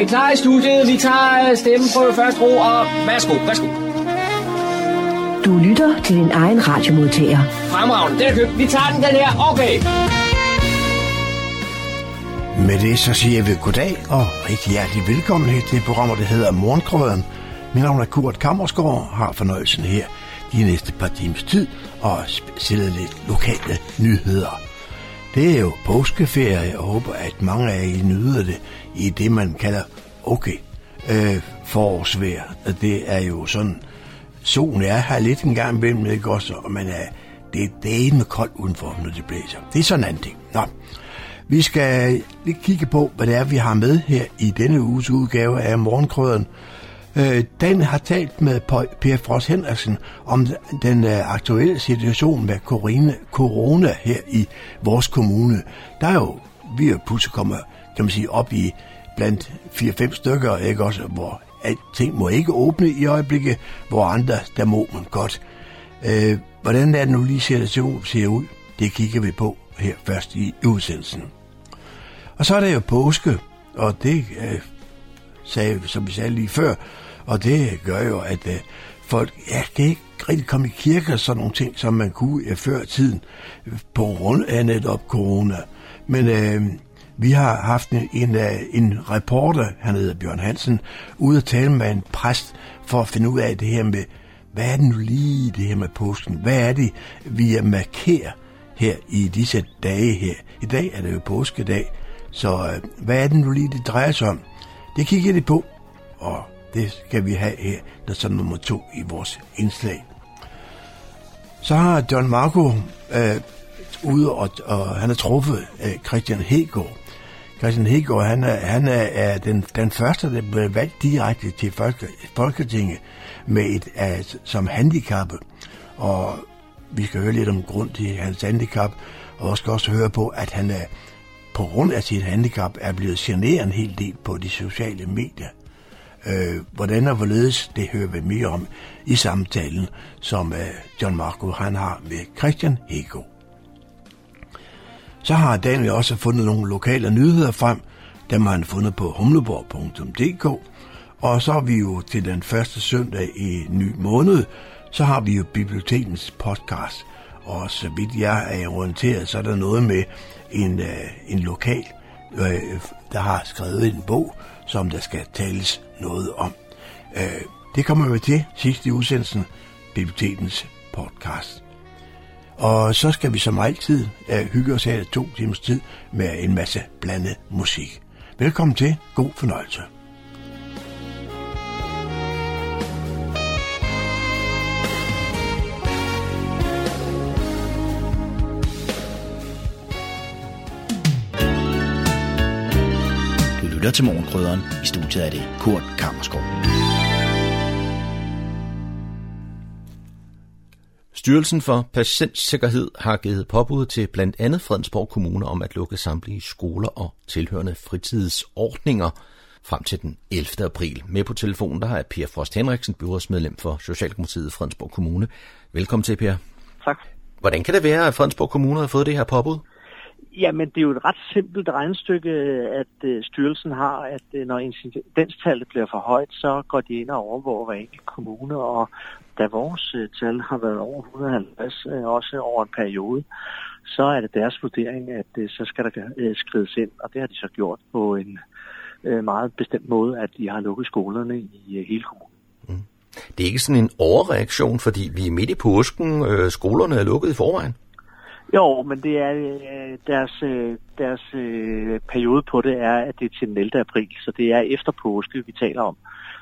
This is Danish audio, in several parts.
Okay, klar i studiet. Vi tager stemmen på første ro, og værsgo, værsgo. Du lytter til din egen radiomodtager. Fremragende, den er købt. Vi tager den, den her. Okay. Med det så siger vi goddag og rigtig hjertelig velkommen her til programmet, der hedder Morgenkrøden. Mit navn er Kurt Kammersgaard har fornøjelsen her de næste par timers tid og stille lidt lokale nyheder. Det er jo påskeferie, og håber, at mange af jer nyder det i det, man kalder okay øh, forårsvejr. Det er jo sådan, solen er her lidt en gang imellem, ikke også, og man er, det er dagen med koldt udenfor, når det blæser. Det er sådan en anden ting. Nå. Vi skal lige kigge på, hvad det er, vi har med her i denne uges udgave af Morgenkrøden. Øh, den har talt med Per Frost Henriksen om den øh, aktuelle situation med corona, corona her i vores kommune. Der er jo, vi er pludselig kommet, kan man sige, op i blandt 4-5 stykker, ikke også, hvor ting må ikke åbne i øjeblikket, hvor andre, der må man godt. Øh, hvordan er det nu lige situation ser ud? Det kigger vi på her først i udsendelsen. Og så er det jo påske, og det øh, sagde, som vi sagde lige før, og det gør jo, at øh, folk ja, kan ikke rigtig komme i kirke og sådan nogle ting, som man kunne ja, før tiden, på grund af netop corona. Men øh, vi har haft en, en, øh, en reporter, han hedder Bjørn Hansen, ude at tale med en præst, for at finde ud af det her med, hvad er det nu lige det her med påsken? Hvad er det, vi er markerer her i disse dage her? I dag er det jo påskedag, så øh, hvad er det nu lige, det drejer sig om? Det kigger de på, og det skal vi have her, der som nummer to i vores indslag. Så har John Marco øh, ude, og, og han har truffet øh, Christian Hegård. Christian Hegård, han er, han er, er den, den første, der blev valgt direkte til Folke, Folketinget med et, uh, som handicappet. Og vi skal høre lidt om grund til hans handicap, og skal også høre på, at han er, på grund af sit handicap er blevet generet en hel del på de sociale medier. Øh, hvordan og hvorledes, det hører vi mere om i samtalen, som øh, John Marco han har med Christian Hego. Så har Daniel også fundet nogle lokale nyheder frem, dem har han fundet på humleborg.dk, og så er vi jo til den første søndag i ny måned, så har vi jo bibliotekens podcast, og så vidt jeg er orienteret, så er der noget med en, øh, en lokal, øh, der har skrevet en bog, som der skal tales noget om. Øh, det kommer vi til sidst i udsendelsen, Bibliotekens podcast. Og så skal vi som altid øh, hygge os her to timers tid med en masse blandet musik. Velkommen til. God fornøjelse. Lytter til Morgenkrydderen. I studiet er det Kurt Kammerskov. Styrelsen for Patientsikkerhed har givet påbud til blandt andet Fredensborg Kommune om at lukke samtlige skoler og tilhørende fritidsordninger frem til den 11. april. Med på telefonen der har Per Frost Henriksen, byrådsmedlem for Socialdemokratiet Fredensborg Kommune. Velkommen til, Per. Tak. Hvordan kan det være, at Fredensborg Kommune har fået det her påbud? Jamen, det er jo et ret simpelt regnestykke, at øh, styrelsen har, at øh, når incidenstallet bliver for højt, så går de ind og overvåger hver enkelt kommune, og da vores øh, tal har været over 150, øh, også over en periode, så er det deres vurdering, at øh, så skal der øh, skrides ind, og det har de så gjort på en øh, meget bestemt måde, at de har lukket skolerne i øh, hele kommunen. Mm. Det er ikke sådan en overreaktion, fordi vi er midt i påsken, øh, skolerne er lukket i forvejen? Jo, men det er øh, deres, øh, deres øh, periode på det er, at det er til den 11. april, så det er efter påske, vi taler om.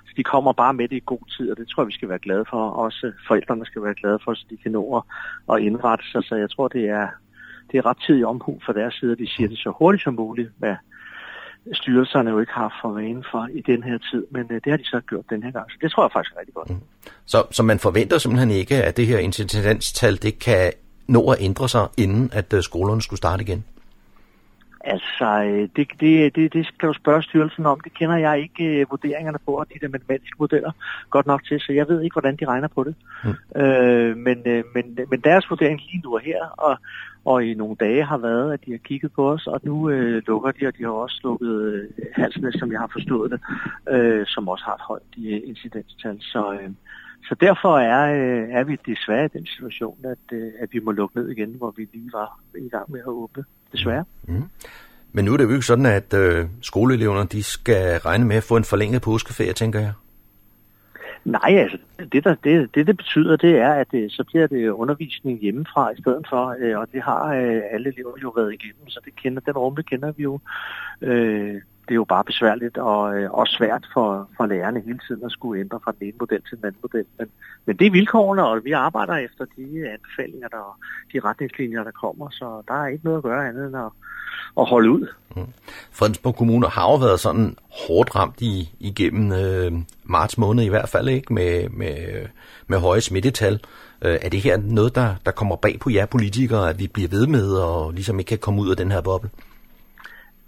Så de kommer bare med det i god tid, og det tror jeg, vi skal være glade for. Også forældrene skal være glade for, så de kan nå at indrette sig. Så jeg tror, det er, det er ret tid i omhu for deres side, at de siger det så hurtigt som muligt, hvad styrelserne jo ikke har for vane for i den her tid, men øh, det har de så gjort den her gang, så det tror jeg faktisk er rigtig godt. Mm. Så, så man forventer simpelthen ikke, at det her incidenstal, det kan nå at ændre sig, inden at øh, skolerne skulle starte igen? Altså, øh, det, det, det, det skal du spørge styrelsen om. Det kender jeg ikke uh, vurderingerne på, og de der matematiske modeller godt nok til, så jeg ved ikke, hvordan de regner på det. Mm. Øh, men, men, men deres vurdering lige nu er her, og, og i nogle dage har været, at de har kigget på os, og nu øh, lukker de, og de har også lukket øh, halsnæs, som jeg har forstået det, øh, som også har et højt incidenstal. Så, øh, så derfor er, øh, er vi desværre i den situation, at, øh, at vi må lukke ned igen, hvor vi lige var i gang med at åbne. Desværre. Mm. Men nu er det jo ikke sådan, at øh, skoleeleverne de skal regne med at få en forlænget påskeferie, tænker jeg. Nej, altså det, der, det, det, det betyder, det er, at øh, så bliver det undervisning hjemmefra i stedet for, øh, og det har øh, alle elever jo været igennem, så det kender, den rumle kender vi jo. Øh, det er jo bare besværligt og øh, også svært for, for lærerne hele tiden at skulle ændre fra den ene model til den anden model. Men, men det er vilkårene, og vi arbejder efter de anbefalinger der, de retningslinjer, der kommer, så der er ikke noget at gøre andet end at, at holde ud. Mm. Fredensborg Kommune har jo været sådan hårdt ramt i, igennem øh, marts måned i hvert fald, ikke med, med, med høje smittetal. Øh, er det her noget, der, der kommer bag på jer politikere, at vi bliver ved med og ligesom ikke kan komme ud af den her boble?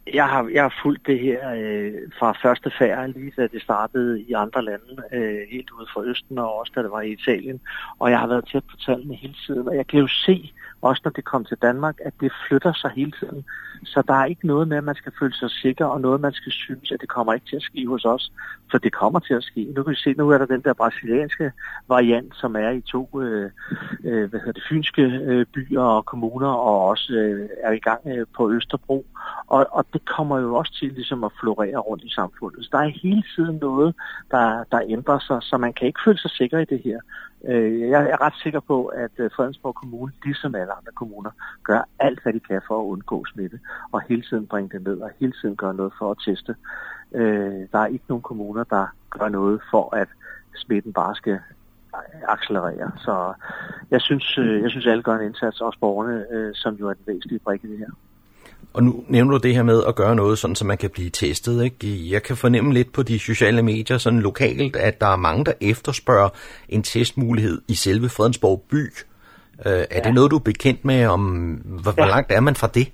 Jeg har, jeg har fulgt det her øh, fra første færd, lige da det startede i andre lande, øh, helt ude fra Østen og også da det var i Italien. Og jeg har været tæt på tallene hele tiden, og jeg kan jo se, også når det kom til Danmark, at det flytter sig hele tiden. Så der er ikke noget med, at man skal føle sig sikker, og noget, man skal synes, at det kommer ikke til at ske hos os, for det kommer til at ske. Nu kan vi se, nu er der den der brasilianske variant, som er i to øh, øh, hvad hedder det, fynske øh, byer og kommuner, og også øh, er i gang øh, på Østerbro. Og, og det kommer jo også til ligesom at florere rundt i samfundet. Så der er hele tiden noget, der, der ændrer sig, så man kan ikke føle sig sikker i det her. Øh, jeg er ret sikker på, at øh, Fredensborg Kommune, ligesom alle andre kommuner, gør alt, hvad de kan for at undgå smitte, og hele tiden bringe det ned, og hele tiden gøre noget for at teste. Øh, der er ikke nogen kommuner, der gør noget for, at smitten bare skal accelerere. Så jeg synes, øh, jeg synes alle gør en indsats, også borgerne, øh, som jo er den væsentlige brik i det her. Og nu nævner du det her med at gøre noget, sådan så man kan blive testet. Ikke? Jeg kan fornemme lidt på de sociale medier sådan lokalt, at der er mange, der efterspørger en testmulighed i selve Fredensborg by. Øh, er ja. det noget, du er bekendt med? Om, hvor, ja. hvor langt er man fra det?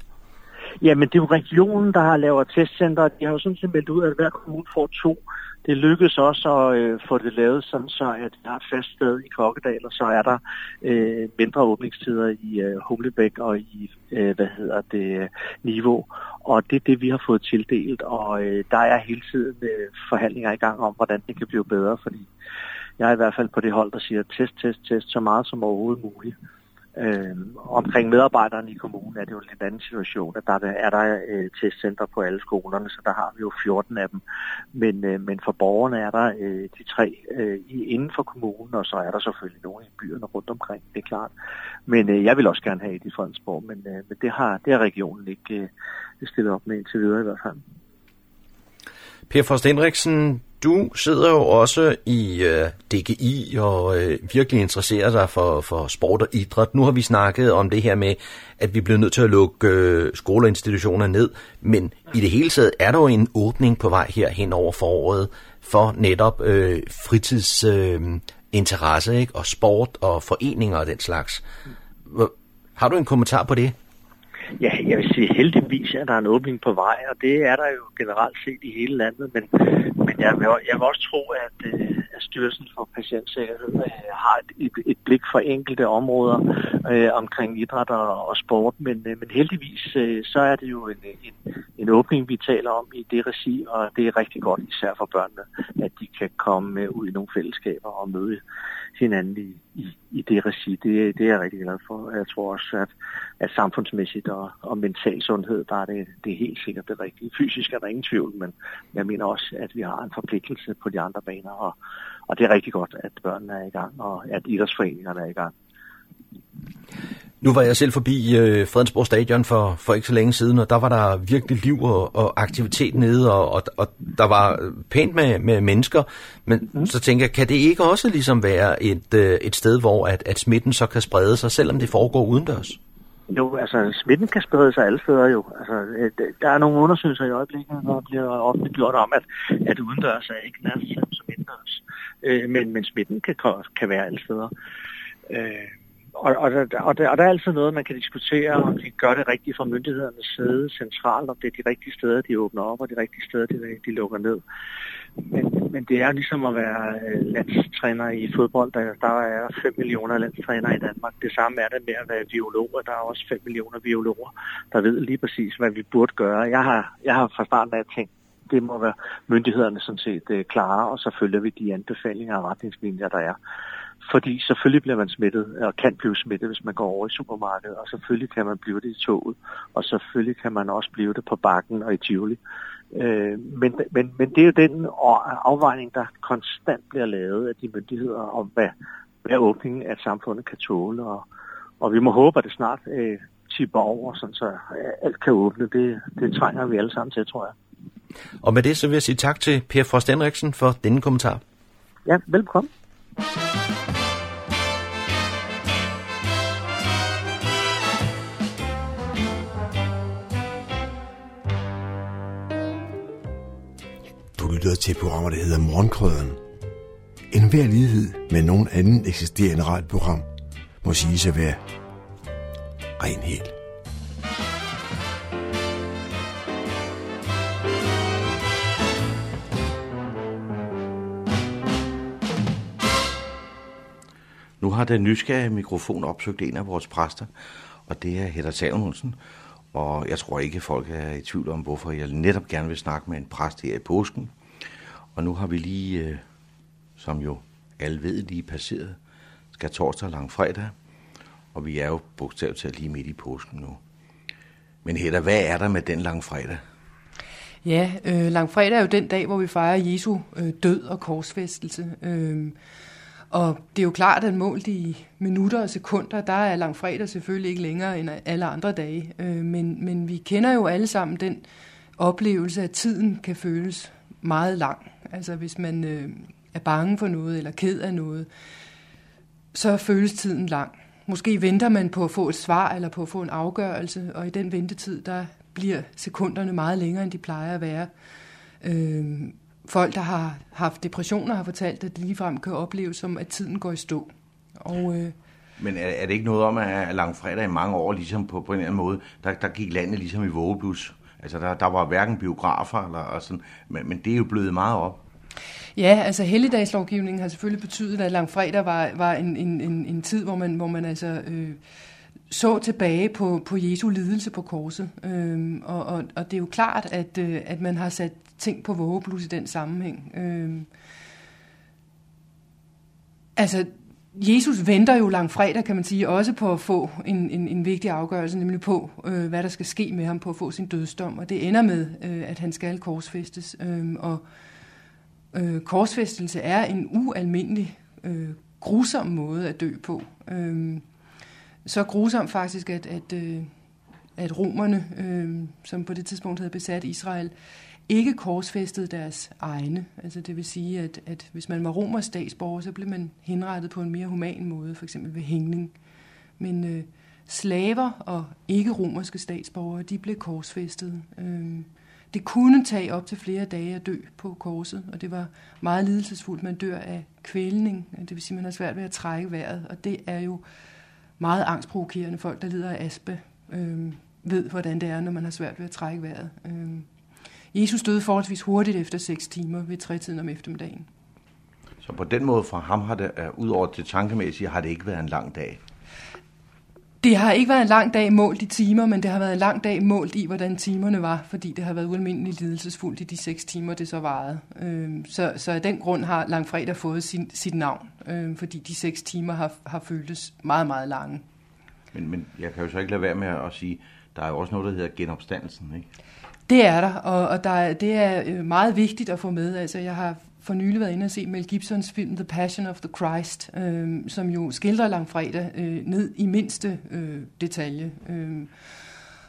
Jamen, det er jo regionen, der har lavet testcenter. De har jo sådan set meldt ud, at hver kommune får to det lykkedes også at øh, få det lavet sådan, så at vi har et fast sted i Kokkedal, og så er der øh, mindre åbningstider i øh, Humlebæk og i, øh, hvad hedder det, niveau. Og det er det, vi har fået tildelt, og øh, der er hele tiden øh, forhandlinger i gang om, hvordan det kan blive bedre, fordi jeg er i hvert fald på det hold, der siger test, test, test så meget som overhovedet muligt. Øh, omkring medarbejderne i kommunen er det jo en lidt anden situation, at der er der øh, testcenter på alle skolerne, så der har vi jo 14 af dem. Men, øh, men for borgerne er der øh, de tre øh, inden for kommunen, og så er der selvfølgelig nogle i byerne rundt omkring, det er klart. Men øh, jeg vil også gerne have et i Fredensborg, men, øh, men det, har, det har regionen ikke øh, stillet op med indtil videre i hvert fald. Per Forst Henriksen, du sidder jo også i øh, DGI og øh, virkelig interesserer dig for, for sport og idræt. Nu har vi snakket om det her med, at vi bliver nødt til at lukke øh, skoleinstitutioner ned, men i det hele taget er der jo en åbning på vej her hen over foråret for netop øh, fritidsinteresse øh, ikke? og sport og foreninger og den slags. Har du en kommentar på det? Ja, jeg vil sige heldigvis, at der er en åbning på vej, og det er der jo generelt set i hele landet, men, men jeg, vil, jeg vil også tro, at, øh, at Styrelsen for Patientsikkerhed øh, har et, et, et blik for enkelte områder øh, omkring idræt og, og sport, men, øh, men heldigvis øh, så er det jo en, en, en åbning, vi taler om i det regi, og det er rigtig godt, især for børnene, at de kan komme øh, ud i nogle fællesskaber og møde hinanden i, i, i det regi. Det, det er jeg rigtig glad for. Jeg tror også, at, at samfundsmæssigt og, og mental sundhed, der er det, det er helt sikkert det rigtige. Fysisk er der ingen tvivl, men jeg mener også, at vi har en forpligtelse på de andre baner, og, og det er rigtig godt, at børnene er i gang, og at idrætsforeningerne er i gang. Nu var jeg selv forbi øh, Fredensborg Stadion for, for ikke så længe siden, og der var der virkelig liv og, og aktivitet nede, og, og, og der var pænt med, med mennesker. Men mm. så tænker jeg, kan det ikke også ligesom være et, øh, et sted, hvor at, at smitten så kan sprede sig, selvom det foregår udendørs? Jo, altså smitten kan sprede sig alle steder jo. Altså, øh, der er nogle undersøgelser i øjeblikket, der bliver ofte gjort om, at, at udendørs er ikke nærmest som indendørs. Øh, men, men smitten kan, kan være alle steder. Øh, og, og, der, og, der, og der er altid noget, man kan diskutere, om de gør det rigtigt fra myndighedernes side centralt, om det er de rigtige steder, de åbner op, og de rigtige steder, de, de lukker ned. Men, men det er ligesom at være øh, landstræner i fodbold. Der, der er 5 millioner landstrænere i Danmark. Det samme er det med at være biologer. Der er også 5 millioner biologer, der ved lige præcis, hvad vi burde gøre. Jeg har, jeg har fra starten af tænkt, det må være myndighederne sådan set øh, klare, og så følger vi de anbefalinger og retningslinjer, der er. Fordi selvfølgelig bliver man smittet, og kan blive smittet, hvis man går over i supermarkedet, og selvfølgelig kan man blive det i toget, og selvfølgelig kan man også blive det på bakken og i Tivoli. Øh, men, men, men det er jo den afvejning, der konstant bliver lavet af de myndigheder om, hvad, hvad åbningen af samfundet kan tåle. Og, og vi må håbe, at det snart øh, tipper over, sådan så alt kan åbne. Det, det trænger vi alle sammen til, tror jeg. Og med det så vil jeg sige tak til Per Frost Henriksen for denne kommentar. Ja, velkommen. Lytter til programmer, der hedder Morgenkrøden. En hver lighed med nogen anden eksisterende radioprogram må sige at være ren helt. Nu har den nysgerrige mikrofon opsøgt en af vores præster, og det er Hedder Salmonsen. Og jeg tror ikke, folk er i tvivl om, hvorfor jeg netop gerne vil snakke med en præst her i påsken. Og nu har vi lige, øh, som jo alle ved, lige passeret, skal torsdag lang fredag, og vi er jo bogstaveligt talt lige midt i påsken nu. Men Hedda, hvad er der med den lang fredag? Ja, øh, langfredag er jo den dag, hvor vi fejrer Jesu øh, død og korsfæstelse. Øh, og det er jo klart, at målt i minutter og sekunder, der er langfredag selvfølgelig ikke længere end alle andre dage. Øh, men, men vi kender jo alle sammen den oplevelse, at tiden kan føles meget lang. Altså hvis man øh, er bange for noget eller ked af noget, så føles tiden lang. Måske venter man på at få et svar eller på at få en afgørelse, og i den ventetid, der bliver sekunderne meget længere, end de plejer at være. Øh, folk, der har haft depressioner, har fortalt, at det ligefrem kan opleves som, at tiden går i stå. Og, øh, Men er, er det ikke noget om, at langfredag i mange år, ligesom på, på en eller anden måde, der, der gik landet ligesom i vågeblus? Altså, der, der var hverken biografer eller og sådan, men, men det er jo blevet meget op. Ja, altså helligdagslovgivningen har selvfølgelig betydet, at langfredag var, var en, en, en, en tid, hvor man, hvor man altså øh, så tilbage på, på Jesu lidelse på korset. Øh, og, og, og det er jo klart, at, øh, at man har sat ting på vågeblus i den sammenhæng. Øh, altså, Jesus venter jo langfredag, kan man sige, også på at få en, en, en vigtig afgørelse, nemlig på, øh, hvad der skal ske med ham på at få sin dødsdom. Og det ender med, øh, at han skal korsfæstes. Øh, og øh, korsfæstelse er en ualmindelig øh, grusom måde at dø på. Øh, så grusom faktisk, at, at, øh, at romerne, øh, som på det tidspunkt havde besat Israel, ikke korsfæstede deres egne. Altså det vil sige, at, at hvis man var romers statsborger, så blev man henrettet på en mere human måde, for eksempel ved hængning. Men øh, slaver og ikke-romerske statsborgere, de blev korsfæstet. Øh, det kunne tage op til flere dage at dø på korset, og det var meget lidelsesfuldt. Man dør af kvælning, det vil sige, at man har svært ved at trække vejret, og det er jo meget angstprovokerende. Folk, der lider af aspe, øh, ved, hvordan det er, når man har svært ved at trække vejret. Øh, Jesus døde forholdsvis hurtigt efter 6 timer ved trætiden om eftermiddagen. Så på den måde for ham har det, uh, ud over det tankemæssige, har det ikke været en lang dag? Det har ikke været en lang dag målt i timer, men det har været en lang dag målt i, hvordan timerne var, fordi det har været ualmindeligt lidelsesfuldt i de seks timer, det så varede. Så, så af den grund har Langfredag fået sin, sit navn, fordi de seks timer har, har føltes meget, meget lange. Men, men jeg kan jo så ikke lade være med at sige, der er jo også noget, der hedder genopstandelsen, ikke? Det er der, og, og der, det er øh, meget vigtigt at få med. Altså, jeg har for nylig været inde og se Mel Gibsons film The Passion of the Christ, øh, som jo skildrer langfredag øh, ned i mindste øh, detalje. Øh.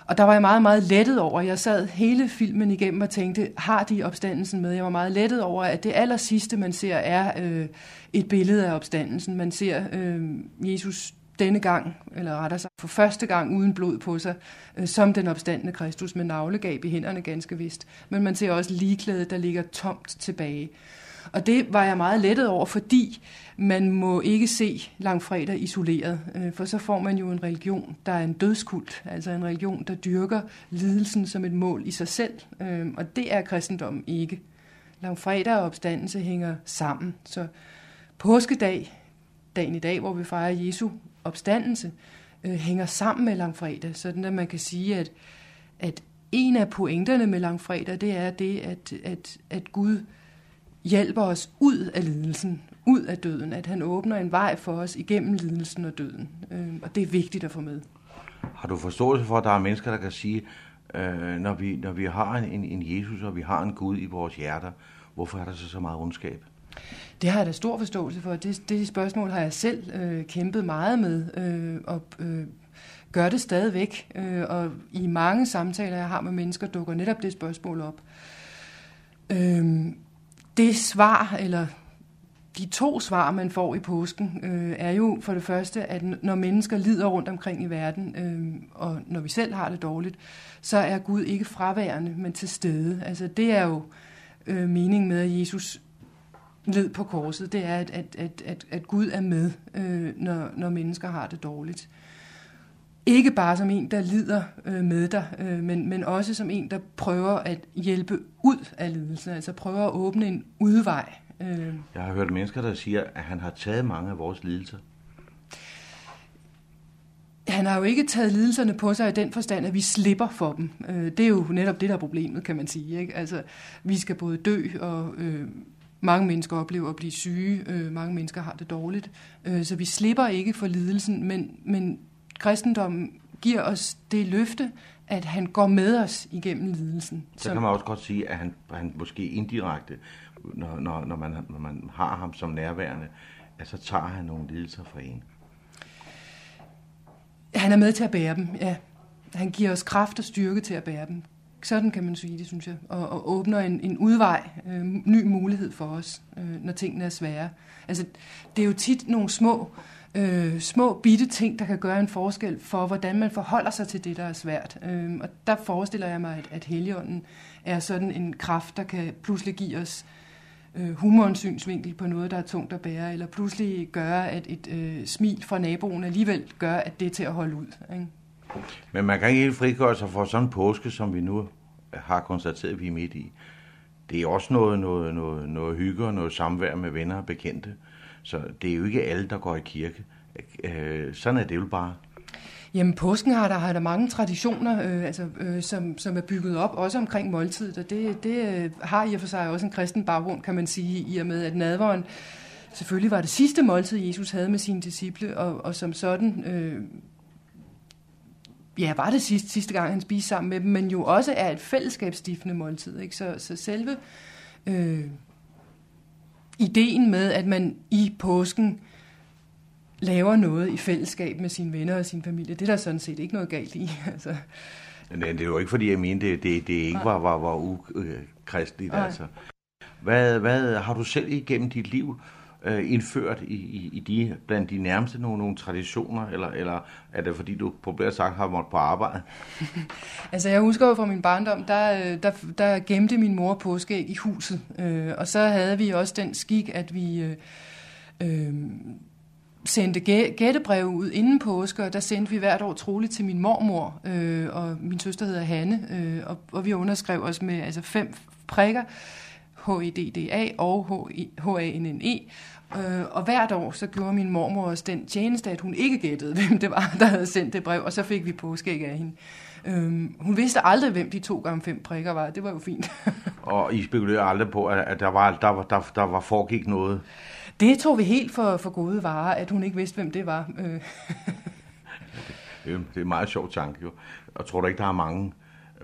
Og der var jeg meget, meget lettet over. Jeg sad hele filmen igennem og tænkte, har de opstandelsen med? Jeg var meget lettet over, at det aller sidste, man ser, er øh, et billede af opstandelsen. Man ser øh, Jesus denne gang, eller rettere sagt for første gang uden blod på sig, øh, som den opstandende Kristus med navlegab i hænderne ganske vist. Men man ser også ligeklædet, der ligger tomt tilbage. Og det var jeg meget lettet over, fordi man må ikke se langfredag isoleret, øh, for så får man jo en religion, der er en dødskult, altså en religion, der dyrker lidelsen som et mål i sig selv, øh, og det er kristendommen ikke. langfredag og opstandelse hænger sammen. Så påskedag, dagen i dag, hvor vi fejrer Jesu opstandelse, øh, hænger sammen med langfredag, sådan at man kan sige, at, at en af pointerne med langfredag, det er det, at, at, at Gud hjælper os ud af lidelsen, ud af døden, at han åbner en vej for os igennem lidelsen og døden. Øh, og det er vigtigt at få med. Har du forståelse for, at der er mennesker, der kan sige, øh, når, vi, når vi har en, en Jesus, og vi har en Gud i vores hjerter, hvorfor er der så så meget ondskab? Det har jeg da stor forståelse for. Det, det spørgsmål har jeg selv øh, kæmpet meget med, øh, og øh, gør det stadigvæk. Øh, og i mange samtaler, jeg har med mennesker, dukker netop det spørgsmål op. Øh, det svar, eller de to svar, man får i påsken, øh, er jo for det første, at når mennesker lider rundt omkring i verden, øh, og når vi selv har det dårligt, så er Gud ikke fraværende, men til stede. Altså det er jo øh, meningen med, at Jesus led på korset, det er, at, at, at, at, at Gud er med, øh, når, når mennesker har det dårligt. Ikke bare som en, der lider øh, med dig, øh, men, men også som en, der prøver at hjælpe ud af lidelsen, altså prøver at åbne en udvej. Øh. Jeg har hørt mennesker, der siger, at han har taget mange af vores lidelser. Han har jo ikke taget lidelserne på sig i den forstand, at vi slipper for dem. Øh, det er jo netop det, der er problemet, kan man sige. Ikke? Altså, vi skal både dø og... Øh, mange mennesker oplever at blive syge, øh, mange mennesker har det dårligt, øh, så vi slipper ikke for lidelsen, men, men kristendommen giver os det løfte, at han går med os igennem lidelsen. Så kan man også godt sige, at han, han måske indirekte, når, når, når, man, når man har ham som nærværende, at så tager han nogle lidelser fra en. Han er med til at bære dem, ja. Han giver os kraft og styrke til at bære dem. Sådan kan man sige det, synes jeg. Og, og åbner en, en udvej, øh, ny mulighed for os, øh, når tingene er svære. Altså, det er jo tit nogle små, øh, små bitte ting, der kan gøre en forskel for, hvordan man forholder sig til det, der er svært. Øh, og der forestiller jeg mig, at, at heligånden er sådan en kraft, der kan pludselig give os øh, humorens synsvinkel på noget, der er tungt at bære, eller pludselig gøre, at et øh, smil fra naboen alligevel gør, at det er til at holde ud. Ikke? Men man kan ikke helt frigøre sig for sådan en påske, som vi nu har konstateret, at vi er midt i. Det er også noget, noget, noget, noget hygge og noget samvær med venner og bekendte. Så det er jo ikke alle, der går i kirke. Øh, sådan er det jo bare. Jamen, påsken har der, har der mange traditioner, øh, altså, øh, som, som er bygget op, også omkring måltid, og det, det øh, har i og for sig også en kristen baggrund, kan man sige, i og med, at nadveren selvfølgelig var det sidste måltid, Jesus havde med sine disciple, og, og som sådan øh, ja, var det sidste, sidste gang, han spiste sammen med dem, men jo også er et fællesskabsstiftende måltid. Ikke? Så, så selve øh, ideen med, at man i påsken laver noget i fællesskab med sine venner og sin familie, det er der sådan set ikke noget galt i. altså. Men det er jo ikke, fordi jeg mente, det, det, det ikke var, var, var ukristeligt. Altså. Hvad, hvad har du selv igennem dit liv øh, indført i, i, i de, blandt de nærmeste nogle, nogle traditioner, eller, eller er det fordi, du populært sagt har måttet på arbejde? altså jeg husker jo fra min barndom, der, øh, der, der gemte min mor påskeæg i huset, øh, og så havde vi også den skik, at vi... Øh, øh, sendte gættebrev ud inden påske, og der sendte vi hvert år troligt til min mormor, øh, og min søster hedder Hanne, øh, og, og vi underskrev os med altså fem prikker, H-E-D-D-A og H-A-N-N-E. Øh, og hvert år, så gjorde min mormor også den tjeneste, at hun ikke gættede, hvem det var, der havde sendt det brev, og så fik vi påskæg af hende. Øhm, hun vidste aldrig, hvem de to gange fem prikker var. Det var jo fint. og I spekulerede aldrig på, at der var, der, var, der, der var foregik noget? Det tog vi helt for, for gode varer, at hun ikke vidste, hvem det var. Øh. det, er, det er en meget sjov tanke, jo. Og tror du ikke, der er mange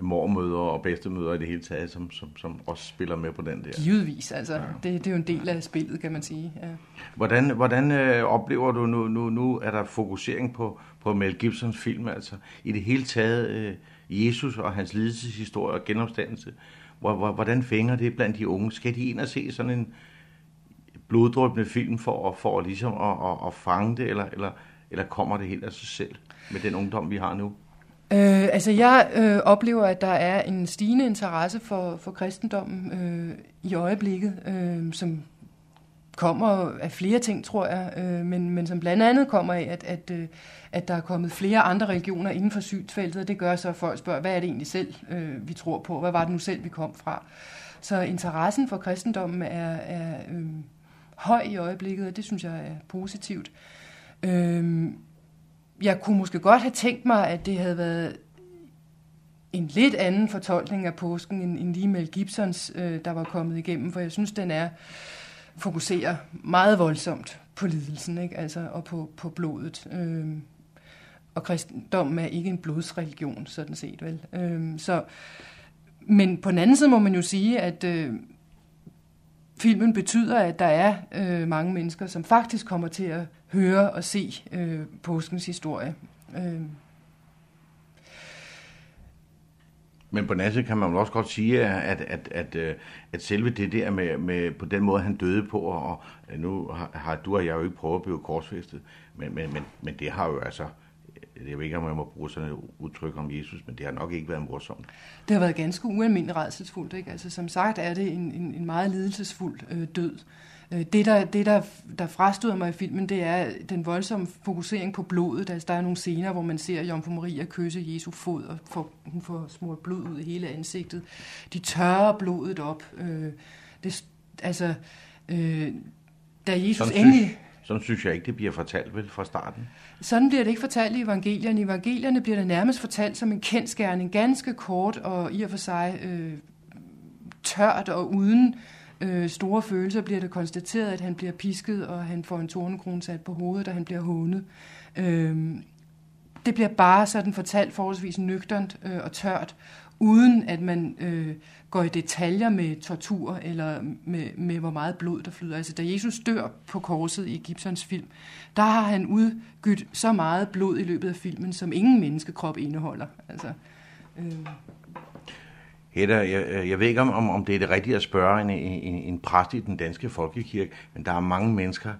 mormøder og bedstemøder i det hele taget, som, som, som også spiller med på den der. Givetvis, altså. Ja. Det, det er jo en del af spillet, kan man sige. Ja. Hvordan, hvordan øh, oplever du nu, nu, nu, er der fokusering på, på Mel Gibsons film, altså i det hele taget øh, Jesus og hans lidelseshistorie og genopstandelse. Hvordan fænger det blandt de unge? Skal de ind og se sådan en bloddrøbende film for, for ligesom at, at, at fange det, eller, eller, eller kommer det helt af sig selv med den ungdom, vi har nu? Øh, altså jeg øh, oplever, at der er en stigende interesse for, for kristendommen øh, i øjeblikket, øh, som kommer af flere ting, tror jeg, øh, men, men som blandt andet kommer af, at, at, øh, at der er kommet flere andre religioner inden for synsfeltet, og det gør så, at folk spørger, hvad er det egentlig selv, øh, vi tror på? Hvad var det nu selv, vi kom fra? Så interessen for kristendommen er, er øh, høj i øjeblikket, og det synes jeg er positivt. Øh, jeg kunne måske godt have tænkt mig, at det havde været en lidt anden fortolkning af påsken end, end lige Mel Gibsons, øh, der var kommet igennem, for jeg synes, den er fokuserer meget voldsomt på lidelsen, ikke? Altså, og på, på blodet. Øh, og kristendommen er ikke en blodsreligion, sådan set, vel? Øh, så, men på den anden side må man jo sige, at øh, filmen betyder, at der er øh, mange mennesker, som faktisk kommer til at høre og se øh, påskens historie. Øh, Men på den kan man vel også godt sige, at, at, at, øh, at, selve det der med, med på den måde, han døde på, og nu har du og jeg jo ikke prøvet at blive korsfæstet, men, men, men, men det har jo altså, jeg ved ikke, om jeg må bruge sådan et udtryk om Jesus, men det har nok ikke været morsomt. Det har været ganske ualmindeligt redselsfuldt. Ikke? Altså, som sagt er det en, en, en meget lidelsesfuld øh, død. Øh, det, der, det der, der frastøder mig i filmen, det er den voldsomme fokusering på blodet. Altså, der er nogle scener, hvor man ser Jomfru Maria kysse Jesu fod, og får, hun får smurt blod ud i hele ansigtet. De tørrer blodet op. Øh, det, altså, øh, da Jesus sådan endelig... Sådan synes jeg ikke, det bliver fortalt vel fra starten. Sådan bliver det ikke fortalt i evangelierne. I evangelierne bliver det nærmest fortalt som en kendskærning, ganske kort og i og for sig øh, tørt og uden øh, store følelser, bliver det konstateret, at han bliver pisket, og han får en tornekrone sat på hovedet, og han bliver hånet. Øh, det bliver bare sådan fortalt forholdsvis nøgternt øh, og tørt, uden at man øh, går i detaljer med tortur eller med, med hvor meget blod der flyder. Altså da Jesus dør på korset i Gibsons film, der har han udgydt så meget blod i løbet af filmen, som ingen menneskekrop indeholder. Altså, øh, Hedda, jeg, jeg ved ikke, om, om det er det rigtige at spørge en, en, en præst i den danske folkekirke, men der er mange mennesker,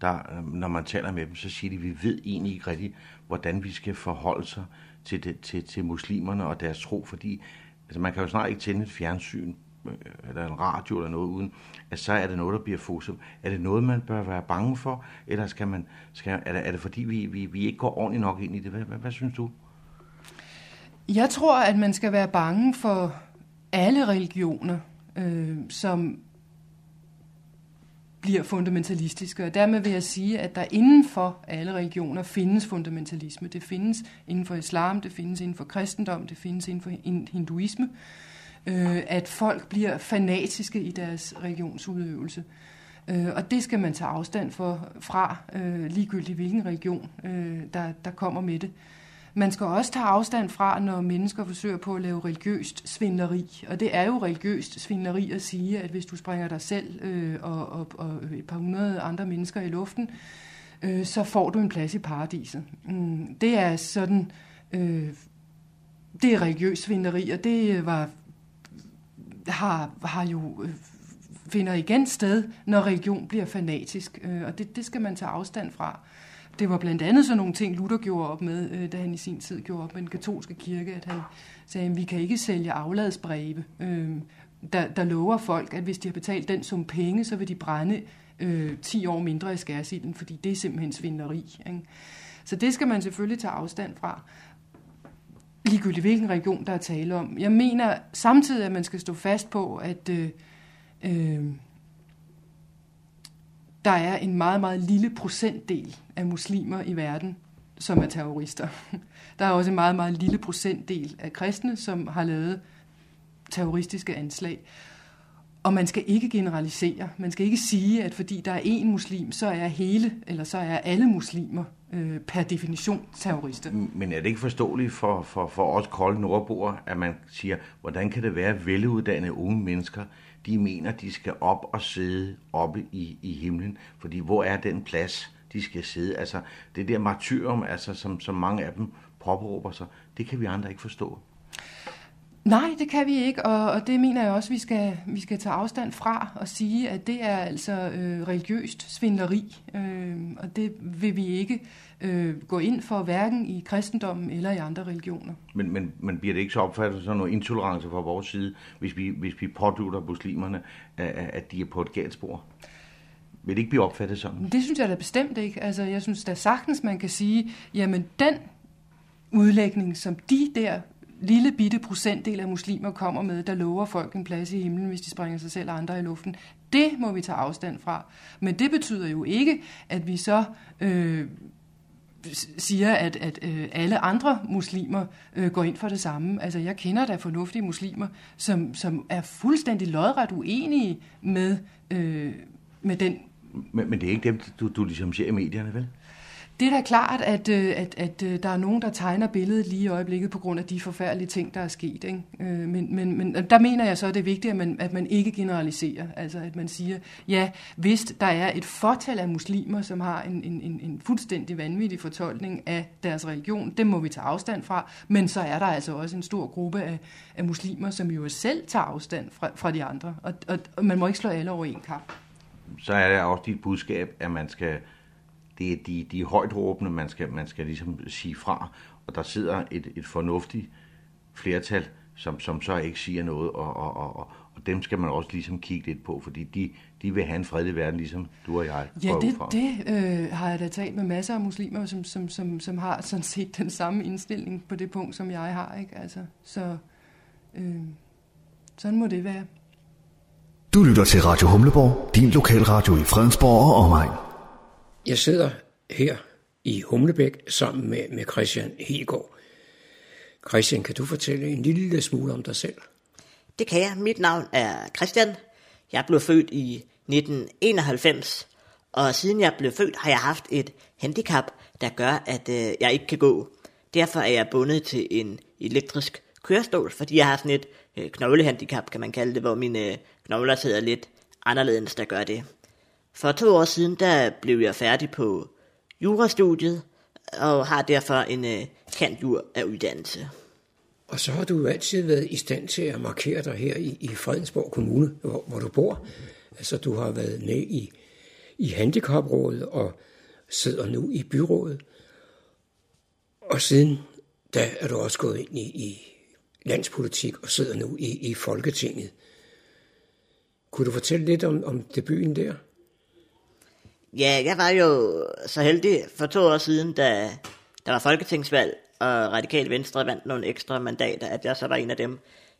der, når man taler med dem, så siger de, at vi ved egentlig ikke rigtigt, hvordan vi skal forholde sig til, det, til, til muslimerne og deres tro, fordi altså, man kan jo snart ikke tænde et fjernsyn øh, eller en radio eller noget uden, at så er det noget, der bliver fokuseret. Er det noget, man bør være bange for, eller skal man, skal, er, det, er det fordi, vi, vi, vi ikke går ordentligt nok ind i det? Hvad, hvad, hvad synes du? Jeg tror, at man skal være bange for alle religioner, øh, som bliver fundamentalistiske. Og dermed vil jeg sige, at der inden for alle religioner findes fundamentalisme. Det findes inden for islam, det findes inden for kristendom, det findes inden for hinduisme. Øh, at folk bliver fanatiske i deres religionsudøvelse. Øh, og det skal man tage afstand for, fra, øh, ligegyldigt hvilken religion, øh, der, der kommer med det. Man skal også tage afstand fra, når mennesker forsøger på at lave religiøst svindleri. Og det er jo religiøst svindleri at sige, at hvis du springer dig selv øh, og, og, og et par hundrede andre mennesker i luften, øh, så får du en plads i paradiset. Mm, det er sådan... Øh, det er religiøst svinderi, og det øh, var, har, har jo øh, finder igen sted, når religion bliver fanatisk. Øh, og det, det skal man tage afstand fra. Det var blandt andet sådan nogle ting, Luther gjorde op med, øh, da han i sin tid gjorde op med den katolske kirke, at han sagde, at vi kan ikke sælge afladsbreve, øh, der, der lover folk, at hvis de har betalt den sum penge, så vil de brænde øh, 10 år mindre i skærsilden, fordi det er simpelthen svinderi. Ikke? Så det skal man selvfølgelig tage afstand fra ligegyldigt hvilken region, der er tale om. Jeg mener samtidig, at man skal stå fast på, at øh, øh, der er en meget, meget lille procentdel af muslimer i verden, som er terrorister. Der er også en meget, meget lille procentdel af kristne, som har lavet terroristiske anslag. Og man skal ikke generalisere. Man skal ikke sige, at fordi der er én muslim, så er hele, eller så er alle muslimer øh, per definition terrorister. Men er det ikke forståeligt for, for, for os kolde nordboer, at man siger, hvordan kan det være, at veluddannede unge mennesker de mener, de skal op og sidde oppe i, i himlen, fordi hvor er den plads, de skal sidde? Altså, det der martyrum, altså, som, som mange af dem påberåber sig, det kan vi andre ikke forstå. Nej, det kan vi ikke, og, og det mener jeg også, vi skal, vi skal tage afstand fra og sige, at det er altså øh, religiøst svindleri, øh, og det vil vi ikke øh, gå ind for, hverken i kristendommen eller i andre religioner. Men, men, men bliver det ikke så opfattet som noget intolerance fra vores side, hvis vi, hvis vi pådutter muslimerne, at, at de er på et galt spor? Vil det ikke blive opfattet sådan? Det synes jeg da bestemt ikke. Altså, jeg synes da sagtens, man kan sige, jamen den udlægning, som de der lille bitte procentdel af muslimer kommer med, der lover folk en plads i himlen, hvis de springer sig selv og andre i luften, det må vi tage afstand fra. Men det betyder jo ikke, at vi så øh, siger, at, at øh, alle andre muslimer øh, går ind for det samme. Altså, jeg kender da fornuftige muslimer, som, som er fuldstændig lodret uenige med, øh, med den... Men, men det er ikke dem, du, du ligesom ser i medierne, vel? Det er da klart, at, øh, at, at øh, der er nogen, der tegner billedet lige i øjeblikket på grund af de forfærdelige ting, der er sket. Ikke? Øh, men, men, men der mener jeg så, at det er vigtigt, at man, at man ikke generaliserer. Altså at man siger, ja, hvis der er et fortal af muslimer, som har en, en, en, en fuldstændig vanvittig fortolkning af deres religion, det må vi tage afstand fra. Men så er der altså også en stor gruppe af, af muslimer, som jo selv tager afstand fra, fra de andre. Og, og, og man må ikke slå alle over en kamp. Så er det også dit budskab, at man skal det er de, de højt råbende, man skal, man skal ligesom sige fra, og der sidder et, et fornuftigt flertal, som, som så ikke siger noget, og, og, og, og dem skal man også ligesom kigge lidt på, fordi de, de vil have en fredelig verden, ligesom du og jeg Ja, det, det øh, har jeg da talt med masser af muslimer, som, som, som, som har sådan set den samme indstilling på det punkt, som jeg har. Ikke? Altså, så øh, sådan må det være. Du lytter til Radio Humleborg, din lokalradio i Fredensborg og omegn. Jeg sidder her i Humlebæk sammen med, med Christian Hegård. Christian, kan du fortælle en lille smule om dig selv? Det kan jeg. Mit navn er Christian. Jeg blev født i 1991, og siden jeg blev født, har jeg haft et handicap, der gør, at øh, jeg ikke kan gå. Derfor er jeg bundet til en elektrisk kørestol, fordi jeg har sådan et øh, knoglehandicap, kan man kalde det, hvor mine øh, knogler sidder lidt anderledes, der gør det. For to år siden, der blev jeg færdig på jurastudiet, og har derfor en øh, kantjur af uddannelse. Og så har du jo altid været i stand til at markere dig her i, i Fredensborg Kommune, hvor, hvor du bor. Altså, du har været med i, i handicaprådet og sidder nu i byrådet. Og siden da er du også gået ind i, i landspolitik og sidder nu i, i Folketinget. Kunne du fortælle lidt om, om debuten der? Ja, jeg var jo så heldig for to år siden, da der var folketingsvalg, og Radikal Venstre vandt nogle ekstra mandater, at jeg så var en af dem,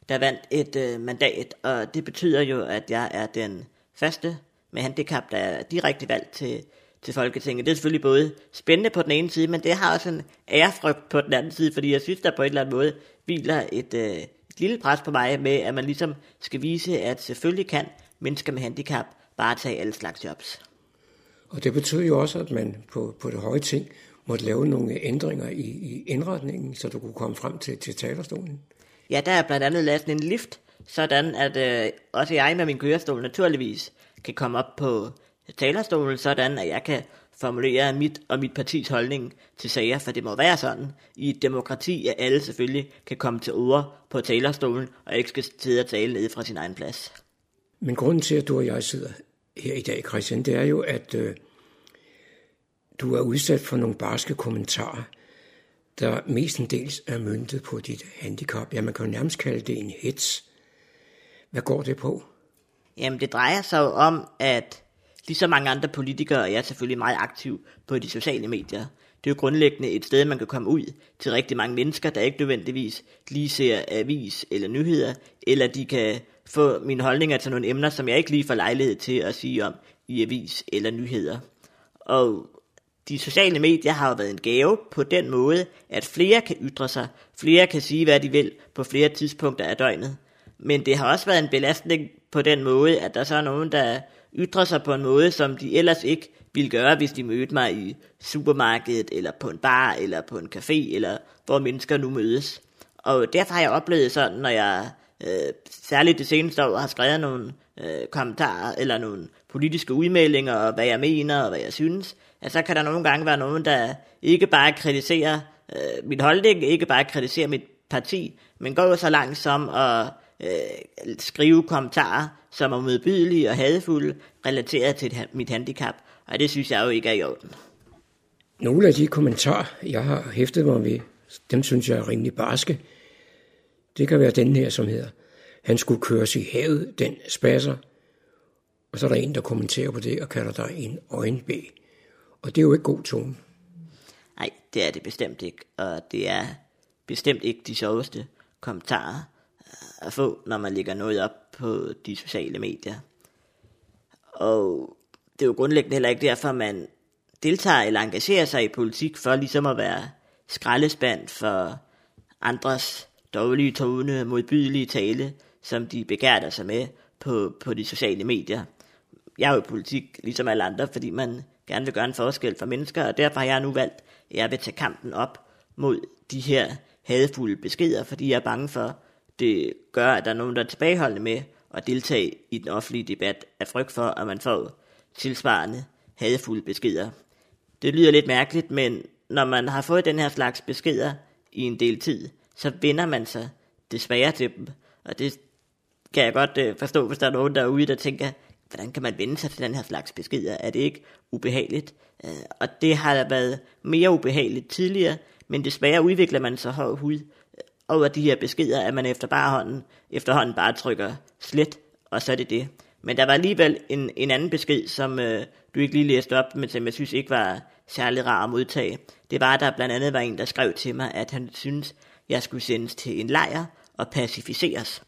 der vandt et øh, mandat, og det betyder jo, at jeg er den første med handicap, der er direkte valgt til, til Folketinget. Det er selvfølgelig både spændende på den ene side, men det har også en ærefrygt på den anden side, fordi jeg synes, der på en eller anden måde hviler et, øh, et lille pres på mig med, at man ligesom skal vise, at selvfølgelig kan mennesker med handicap bare tage alle slags jobs. Og det betyder jo også, at man på, på det høje ting måtte lave nogle ændringer i, i indretningen, så du kunne komme frem til, til talerstolen. Ja, der er blandt andet lavet en lift, sådan at øh, også jeg med min kørestol naturligvis kan komme op på talerstolen, sådan at jeg kan formulere mit og mit partis holdning til sager, for det må være sådan i et demokrati, at alle selvfølgelig kan komme til ord på talerstolen, og ikke skal sidde og tale nede fra sin egen plads. Men grunden til, at du og jeg sidder her i dag, Christian, det er jo, at øh, du er udsat for nogle barske kommentarer, der mestendels er myntet på dit handicap. Ja, man kan jo nærmest kalde det en hets. Hvad går det på? Jamen, det drejer sig jo om, at ligesom mange andre politikere og jeg selvfølgelig meget aktiv på de sociale medier. Det er jo grundlæggende et sted, man kan komme ud til rigtig mange mennesker, der ikke nødvendigvis lige ser avis eller nyheder, eller de kan få mine holdninger til nogle emner, som jeg ikke lige får lejlighed til at sige om i avis eller nyheder. Og de sociale medier har jo været en gave på den måde, at flere kan ytre sig, flere kan sige, hvad de vil på flere tidspunkter af døgnet. Men det har også været en belastning på den måde, at der så er nogen, der ytrer sig på en måde, som de ellers ikke ville gøre, hvis de mødte mig i supermarkedet, eller på en bar, eller på en café, eller hvor mennesker nu mødes. Og derfor har jeg oplevet sådan, når jeg øh, særligt det seneste år har skrevet nogle øh, kommentarer, eller nogle politiske udmeldinger, og hvad jeg mener, og hvad jeg synes, at så kan der nogle gange være nogen, der ikke bare kritiserer øh, min holdning, ikke bare kritiserer mit parti, men går så langt som at øh, skrive kommentarer, som er modbydelige og hadefulde, relateret til mit handicap. Og det synes jeg jo ikke er i orden. Nogle af de kommentarer, jeg har hæftet mig ved, dem synes jeg er rimelig barske. Det kan være den her, som hedder, han skulle køres i havet, den spasser. Og så er der en, der kommenterer på det og kalder dig en øjenbæg. Og det er jo ikke god tone. Nej, det er det bestemt ikke. Og det er bestemt ikke de sjoveste kommentarer øh, at få, når man lægger noget op på de sociale medier. Og det er jo grundlæggende heller ikke derfor, man deltager eller engagerer sig i politik, for ligesom at være skraldespand for andres dårlige tone, modbydelige tale, som de begærter sig med på, på de sociale medier. Jeg er jo i politik ligesom alle andre, fordi man gerne vil gøre en forskel for mennesker, og derfor har jeg nu valgt, at jeg vil tage kampen op mod de her hadefulde beskeder, fordi jeg er bange for, det gør, at der er nogen, der er tilbageholdende med at deltage i den offentlige debat af frygt for, at man får tilsvarende hadefulde beskeder. Det lyder lidt mærkeligt, men når man har fået den her slags beskeder i en del tid, så vender man sig desværre til dem. Og det kan jeg godt øh, forstå, hvis der er nogen derude, der tænker, hvordan kan man vende sig til den her slags beskeder? Er det ikke ubehageligt? Øh, og det har været mere ubehageligt tidligere, men desværre udvikler man så hård hud øh, over de her beskeder, at man efter bare hånden, efterhånden bare trykker slet, og så er det det. Men der var alligevel en, en anden besked, som øh, du ikke lige læste op, men som jeg synes ikke var særlig rar at modtage. Det var, at der blandt andet var en, der skrev til mig, at han synes, jeg skulle sendes til en lejr og pacificeres.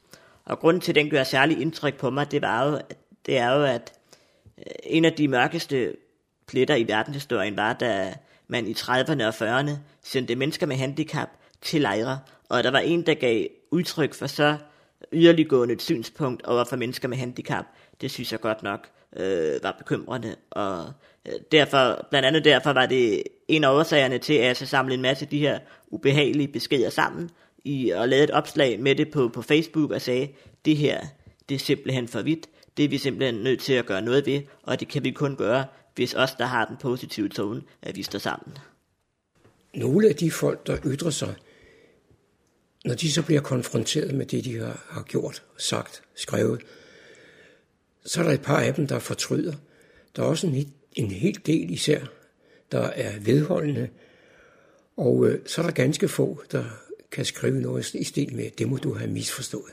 Og grunden til, at den gør særlig indtryk på mig, det, var jo, det er jo, at øh, en af de mørkeste pletter i verdenshistorien var, da man i 30'erne og 40'erne sendte mennesker med handicap til lejre, og der var en, der gav udtryk for så yderliggående et synspunkt over for mennesker med handicap. Det synes jeg godt nok øh, var bekymrende, og øh, derfor, blandt andet derfor var det en af årsagerne til, at jeg så samle en masse af de her ubehagelige beskeder sammen, i, og lavede et opslag med det på, på Facebook og sagde, det her, det er simpelthen for vidt, det er vi simpelthen nødt til at gøre noget ved, og det kan vi kun gøre, hvis os, der har den positive tone, at vi står sammen. Nogle af de folk, der ytrer sig, når de så bliver konfronteret med det, de har, har gjort, sagt, skrevet, så er der et par af dem, der fortryder. Der er også en, en hel del især, der er vedholdende, og øh, så er der ganske få, der kan skrive noget i stil med, det må du have misforstået.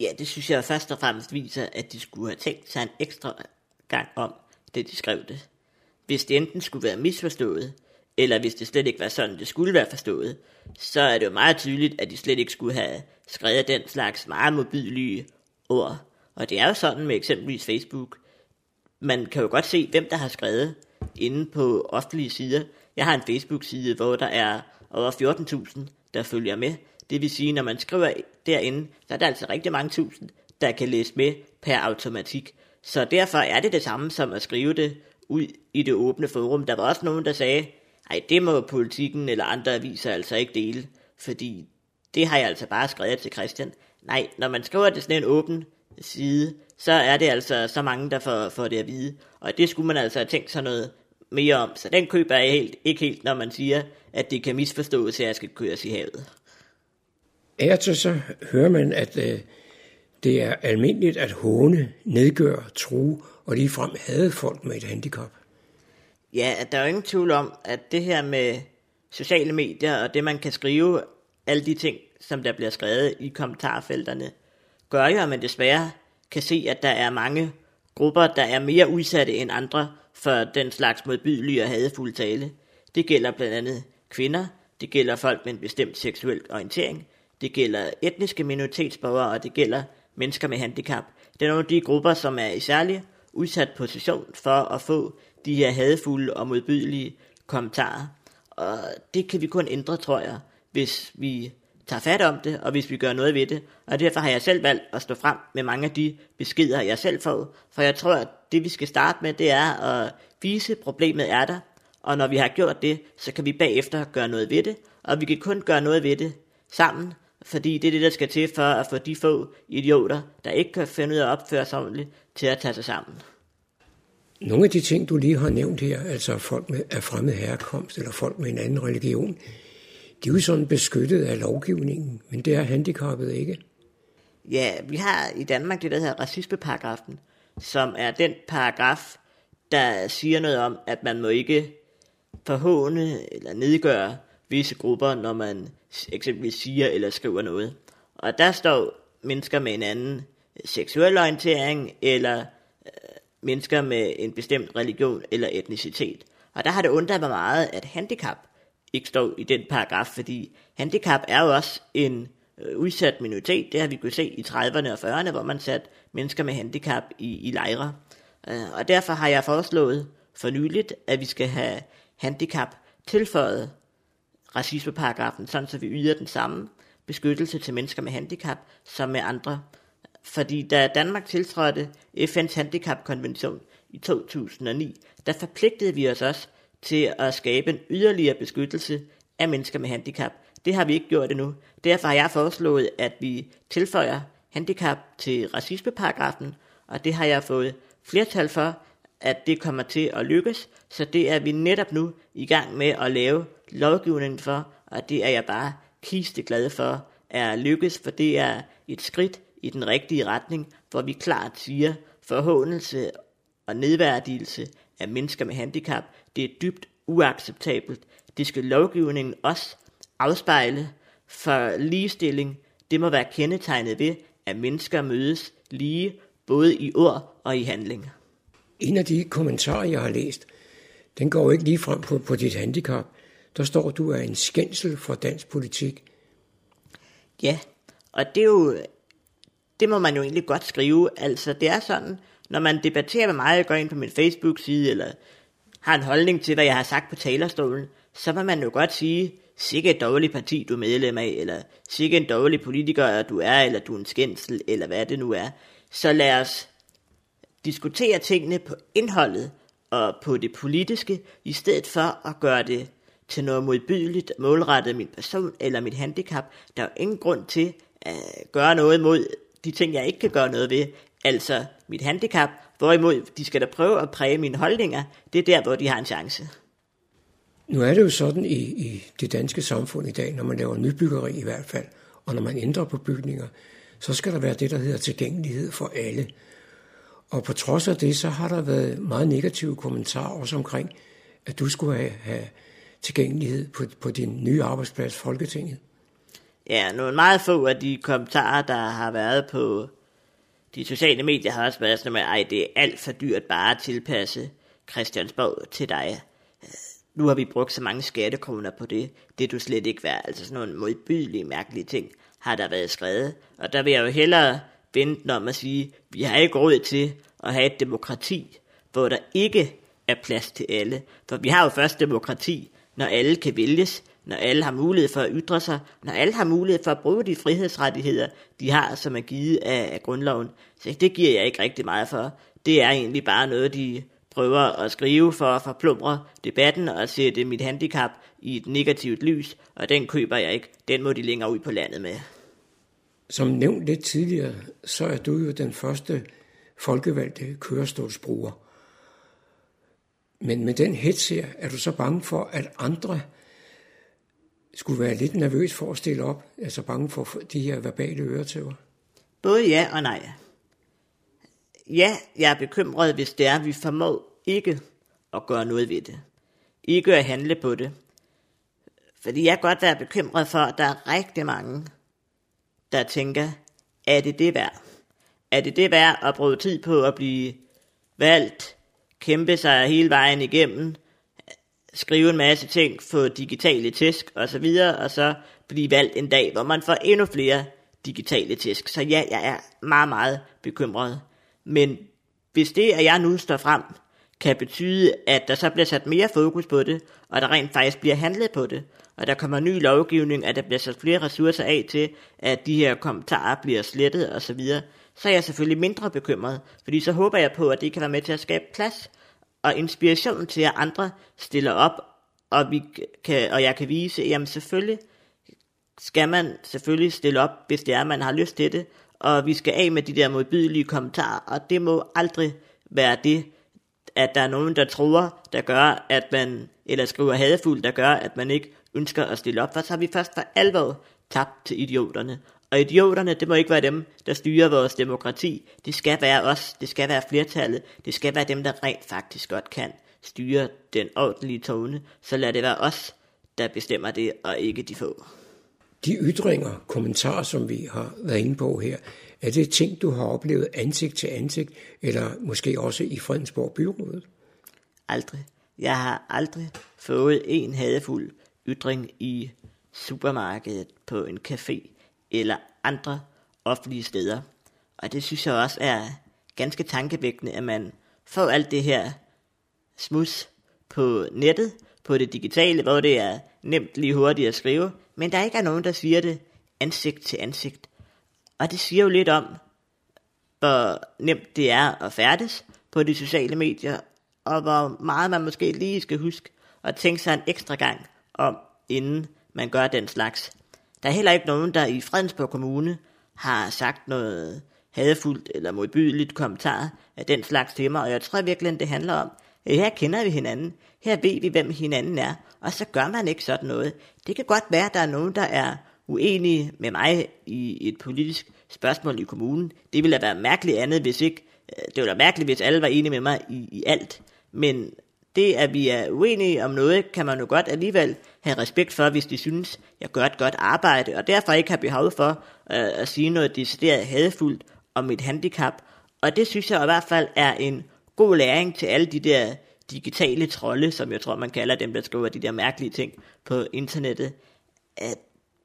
Ja, det synes jeg først og fremmest viser, at de skulle have tænkt sig en ekstra gang om, det de skrev det. Hvis det enten skulle være misforstået, eller hvis det slet ikke var sådan, det skulle være forstået, så er det jo meget tydeligt, at de slet ikke skulle have skrevet den slags meget mobilige ord. Og det er jo sådan med eksempelvis Facebook. Man kan jo godt se, hvem der har skrevet inde på offentlige sider. Jeg har en Facebook-side, hvor der er over 14.000, der følger med. Det vil sige, når man skriver derinde, så er der altså rigtig mange tusind, der kan læse med per automatik. Så derfor er det det samme som at skrive det ud i det åbne forum. Der var også nogen, der sagde, ej, det må politikken eller andre aviser altså ikke dele, fordi det har jeg altså bare skrevet til Christian. Nej, når man skriver det sådan en åben side, så er det altså så mange, der får, får det at vide. Og det skulle man altså have tænkt sig noget mere om. Så den køber jeg helt, ikke helt, når man siger, at det kan misforstås, at jeg skal køres i havet. Af så, så hører man, at øh, det er almindeligt at håne, nedgøre, true og ligefrem hade folk med et handicap. Ja, der er jo ingen tvivl om, at det her med sociale medier og det, man kan skrive, alle de ting, som der bliver skrevet i kommentarfelterne, gør jo, at man desværre kan se, at der er mange grupper, der er mere udsatte end andre for den slags modbydelige og hadefulde tale. Det gælder blandt andet kvinder, det gælder folk med en bestemt seksuel orientering, det gælder etniske minoritetsborgere, og det gælder mennesker med handicap. Det er nogle af de grupper, som er i særlig udsat position for at få de her hadefulde og modbydelige kommentarer. Og det kan vi kun ændre, tror jeg, hvis vi tager fat om det, og hvis vi gør noget ved det. Og derfor har jeg selv valgt at stå frem med mange af de beskeder, jeg selv får. For jeg tror, at det vi skal starte med, det er at vise, at problemet er der. Og når vi har gjort det, så kan vi bagefter gøre noget ved det. Og vi kan kun gøre noget ved det sammen, fordi det er det, der skal til for at få de få idioter, der ikke kan finde ud af at opføre sig ordentligt, til at tage sig sammen. Nogle af de ting, du lige har nævnt her, altså folk med, af fremmed herkomst eller folk med en anden religion, de er jo sådan beskyttet af lovgivningen, men det er handicappet ikke. Ja, vi har i Danmark det, der hedder racismeparagrafen, som er den paragraf, der siger noget om, at man må ikke forhåne eller nedgøre visse grupper, når man eksempelvis siger eller skriver noget. Og der står mennesker med en anden øh, seksuel orientering eller øh, mennesker med en bestemt religion eller etnicitet. Og der har det undret mig meget, at handicap ikke står i den paragraf, fordi handicap er jo også en øh, udsat minoritet. Det har vi kunnet se i 30'erne og 40'erne, hvor man satte mennesker med handicap i, i lejre. Øh, og derfor har jeg foreslået for nyligt, at vi skal have handicap tilføjet racismeparagrafen, sådan så vi yder den samme beskyttelse til mennesker med handicap som med andre. Fordi da Danmark tiltrådte FN's handicapkonvention i 2009, der forpligtede vi os også til at skabe en yderligere beskyttelse af mennesker med handicap. Det har vi ikke gjort endnu. Derfor har jeg foreslået, at vi tilføjer handicap til racismeparagrafen, og det har jeg fået flertal for, at det kommer til at lykkes, så det er vi netop nu i gang med at lave lovgivningen for, og det er jeg bare kiste glad for er lykkes, for det er et skridt i den rigtige retning, hvor vi klart siger, forhåndelse og nedværdigelse af mennesker med handicap, det er dybt uacceptabelt. Det skal lovgivningen også afspejle, for ligestilling, det må være kendetegnet ved, at mennesker mødes lige, både i ord og i handling. En af de kommentarer, jeg har læst, den går jo ikke lige frem på, på dit handicap. Der står, du er en skændsel for dansk politik. Ja, og det er jo, det må man jo egentlig godt skrive. Altså, det er sådan, når man debatterer med mig, og går ind på min Facebook-side, eller har en holdning til, hvad jeg har sagt på talerstolen, så må man jo godt sige, sikke et dårligt parti, du er medlem af, eller sikke en dårlig politiker, du er, eller du er en skændsel, eller hvad det nu er. Så lad os diskutere tingene på indholdet og på det politiske, i stedet for at gøre det til noget modbydeligt målrettet min person eller mit handicap. Der er jo ingen grund til at gøre noget mod de ting, jeg ikke kan gøre noget ved, altså mit handicap, hvorimod de skal da prøve at præge mine holdninger. Det er der, hvor de har en chance. Nu er det jo sådan i, i det danske samfund i dag, når man laver nybyggeri i hvert fald, og når man ændrer på bygninger, så skal der være det, der hedder tilgængelighed for alle. Og på trods af det, så har der været meget negative kommentarer også omkring, at du skulle have, have tilgængelighed på, på din nye arbejdsplads, Folketinget. Ja, nogle meget få af de kommentarer, der har været på de sociale medier, har også været sådan med, at det er alt for dyrt bare at tilpasse Christiansborg til dig. Øh, nu har vi brugt så mange skattekroner på det. Det er du slet ikke værd. Altså sådan nogle modbydelige, mærkelige ting har der været skrevet. Og der vil jeg jo hellere vente om at sige, vi har ikke råd til at have et demokrati, hvor der ikke er plads til alle. For vi har jo først demokrati, når alle kan vælges, når alle har mulighed for at ytre sig, når alle har mulighed for at bruge de frihedsrettigheder, de har, som er givet af, af grundloven. Så det giver jeg ikke rigtig meget for. Det er egentlig bare noget, de prøver at skrive for at forplumre debatten og sætte mit handicap i et negativt lys, og den køber jeg ikke. Den må de længere ud på landet med. Som nævnt lidt tidligere, så er du jo den første folkevalgte kørestolsbruger. Men med den hets her, er du så bange for, at andre skulle være lidt nervøs for at stille op? Altså bange for de her verbale øretæver? Både ja og nej. Ja, jeg er bekymret, hvis det er, at vi formår ikke at gøre noget ved det. Ikke at handle på det. Fordi jeg kan godt være bekymret for, at der er rigtig mange, der tænker, er det det værd? Er det det værd at bruge tid på at blive valgt, kæmpe sig hele vejen igennem, skrive en masse ting, få digitale tæsk og så videre, og så blive valgt en dag, hvor man får endnu flere digitale tæsk. Så ja, jeg er meget, meget bekymret. Men hvis det, at jeg nu står frem, kan betyde, at der så bliver sat mere fokus på det, og der rent faktisk bliver handlet på det, og der kommer ny lovgivning, at der bliver sat flere ressourcer af til, at de her kommentarer bliver slettet osv., så, er jeg selvfølgelig mindre bekymret, fordi så håber jeg på, at det kan være med til at skabe plads og inspiration til, at andre stiller op, og, vi kan, og jeg kan vise, jamen selvfølgelig skal man selvfølgelig stille op, hvis det er, man har lyst til det, og vi skal af med de der modbydelige kommentarer, og det må aldrig være det, at der er nogen, der tror, der gør, at man, eller skriver hadefuldt, der gør, at man ikke ønsker at stille op, for så har vi først for alvor tabt til idioterne. Og idioterne, det må ikke være dem, der styrer vores demokrati. Det skal være os, det skal være flertallet, det skal være dem, der rent faktisk godt kan styre den ordentlige tone. Så lad det være os, der bestemmer det, og ikke de få. de ytringer, kommentarer, som vi har været inde på her, er det ting, du har oplevet ansigt til ansigt, eller måske også i Fredensborg Byrådet? Aldrig. Jeg har aldrig fået en hadefuld ytring i supermarkedet, på en café eller andre offentlige steder. Og det synes jeg også er ganske tankevækkende, at man får alt det her smus på nettet, på det digitale, hvor det er nemt lige hurtigt at skrive, men der ikke er nogen, der siger det ansigt til ansigt. Og det siger jo lidt om, hvor nemt det er at færdes på de sociale medier, og hvor meget man måske lige skal huske at tænke sig en ekstra gang om, inden man gør den slags. Der er heller ikke nogen, der i Fredensborg Kommune har sagt noget hadefuldt eller modbydeligt kommentar af den slags til mig, og jeg tror virkelig, det handler om, at her kender vi hinanden, her ved vi, hvem hinanden er, og så gør man ikke sådan noget. Det kan godt være, at der er nogen, der er uenige med mig i et politisk spørgsmål i kommunen. Det ville da være mærkeligt andet, hvis ikke, øh, det ville være mærkeligt, hvis alle var enige med mig i, i alt. Men det, at vi er uenige om noget, kan man jo godt alligevel have respekt for, hvis de synes, jeg gør et godt arbejde, og derfor ikke har behov for øh, at sige noget decideret hadfuldt om mit handicap. Og det synes jeg i hvert fald er en god læring til alle de der digitale trolde, som jeg tror, man kalder dem, der skriver de der mærkelige ting på internettet. At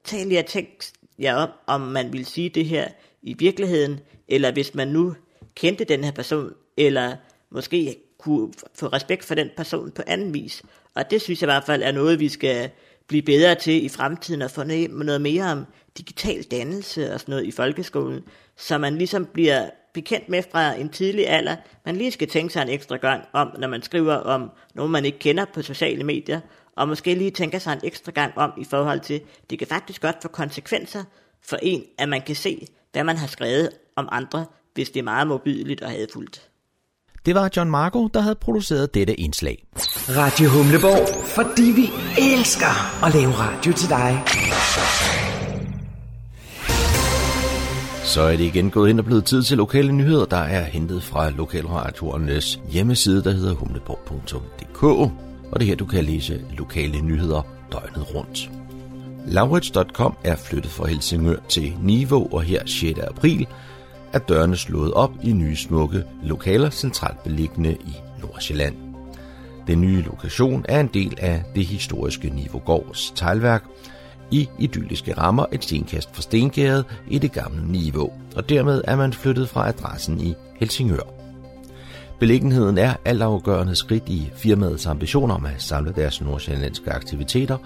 tag lige at tænke jer om, om man vil sige det her i virkeligheden, eller hvis man nu kendte den her person, eller måske kunne få respekt for den person på anden vis. Og det synes jeg i hvert fald er noget, vi skal blive bedre til i fremtiden, og få noget mere om digital dannelse og sådan noget i folkeskolen, så man ligesom bliver bekendt med fra en tidlig alder, man lige skal tænke sig en ekstra gang om, når man skriver om nogen, man ikke kender på sociale medier, og måske lige tænke sig en ekstra gang om i forhold til, det kan faktisk godt få konsekvenser for en, at man kan se, hvad man har skrevet om andre, hvis det er meget mobiligt og hadfuldt. Det var John Marco, der havde produceret dette indslag. Radio Humleborg, fordi vi elsker at lave radio til dig. Så er det igen gået ind og blevet tid til lokale nyheder, der er hentet fra lokalradioernes hjemmeside, der hedder humleborg.dk. Og det er her, du kan læse lokale nyheder døgnet rundt. Laurits.com er flyttet fra Helsingør til Niveau, og her 6. april er dørene slået op i nye smukke lokaler centralt beliggende i Nordsjælland. Den nye lokation er en del af det historiske Nivogårds teglværk, i idylliske rammer et stenkast fra Stengæret i det gamle niveau, og dermed er man flyttet fra adressen i Helsingør. Beliggenheden er altafgørende skridt i firmaets ambitioner om at samle deres nordsjællandske aktiviteter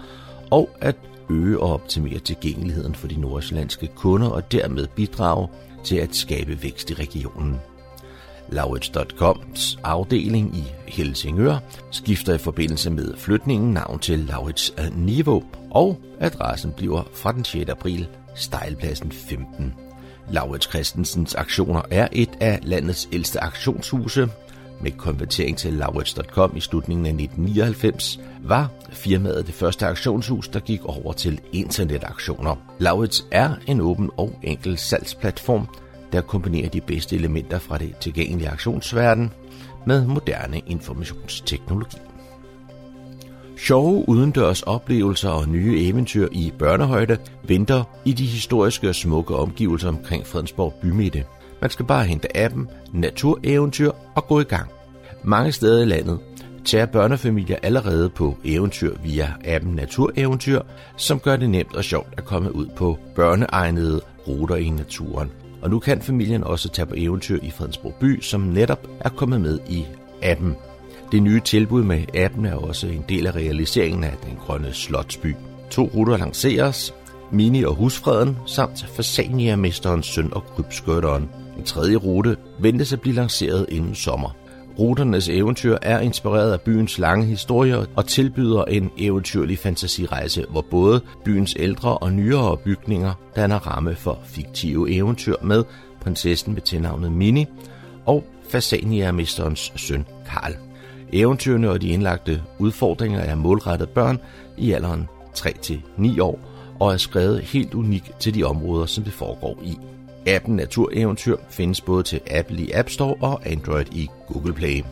og at øge og optimere tilgængeligheden for de nordsjællandske kunder og dermed bidrage til at skabe vækst i regionen. Laurits.coms afdeling i Helsingør skifter i forbindelse med flytningen navn til Laurits Niveau, og adressen bliver fra den 6. april Stejlpladsen 15. Laurits Christensens aktioner er et af landets ældste aktionshuse. Med konvertering til Laurits.com i slutningen af 1999 var firmaet det første auktionshus, der gik over til internetaktioner. Laurits er en åben og enkel salgsplatform, der kombinerer de bedste elementer fra det tilgængelige aktionsverden med moderne informationsteknologi. Sjove udendørs oplevelser og nye eventyr i børnehøjde venter i de historiske og smukke omgivelser omkring Fredensborg Bymidte. Man skal bare hente appen Natureventyr og gå i gang. Mange steder i landet tager børnefamilier allerede på eventyr via appen Natureventyr, som gør det nemt og sjovt at komme ud på børneegnede ruter i naturen. Og nu kan familien også tage på eventyr i Fredensborg by, som netop er kommet med i appen. Det nye tilbud med appen er også en del af realiseringen af den grønne slotsby. To ruter lanceres, Mini og Husfreden, samt Fasania-mesterens søn og krybskytteren. En tredje rute ventes at blive lanceret inden sommer. Ruternes eventyr er inspireret af byens lange historie og tilbyder en eventyrlig fantasirejse, hvor både byens ældre og nyere bygninger danner ramme for fiktive eventyr med prinsessen med tilnavnet Mini og Fasania-mesterens søn Karl. Eventyrene og de indlagte udfordringer er målrettet børn i alderen 3-9 år og er skrevet helt unikt til de områder, som det foregår i. Appen Natureventyr findes både til Apple i App Store og Android i Google Play.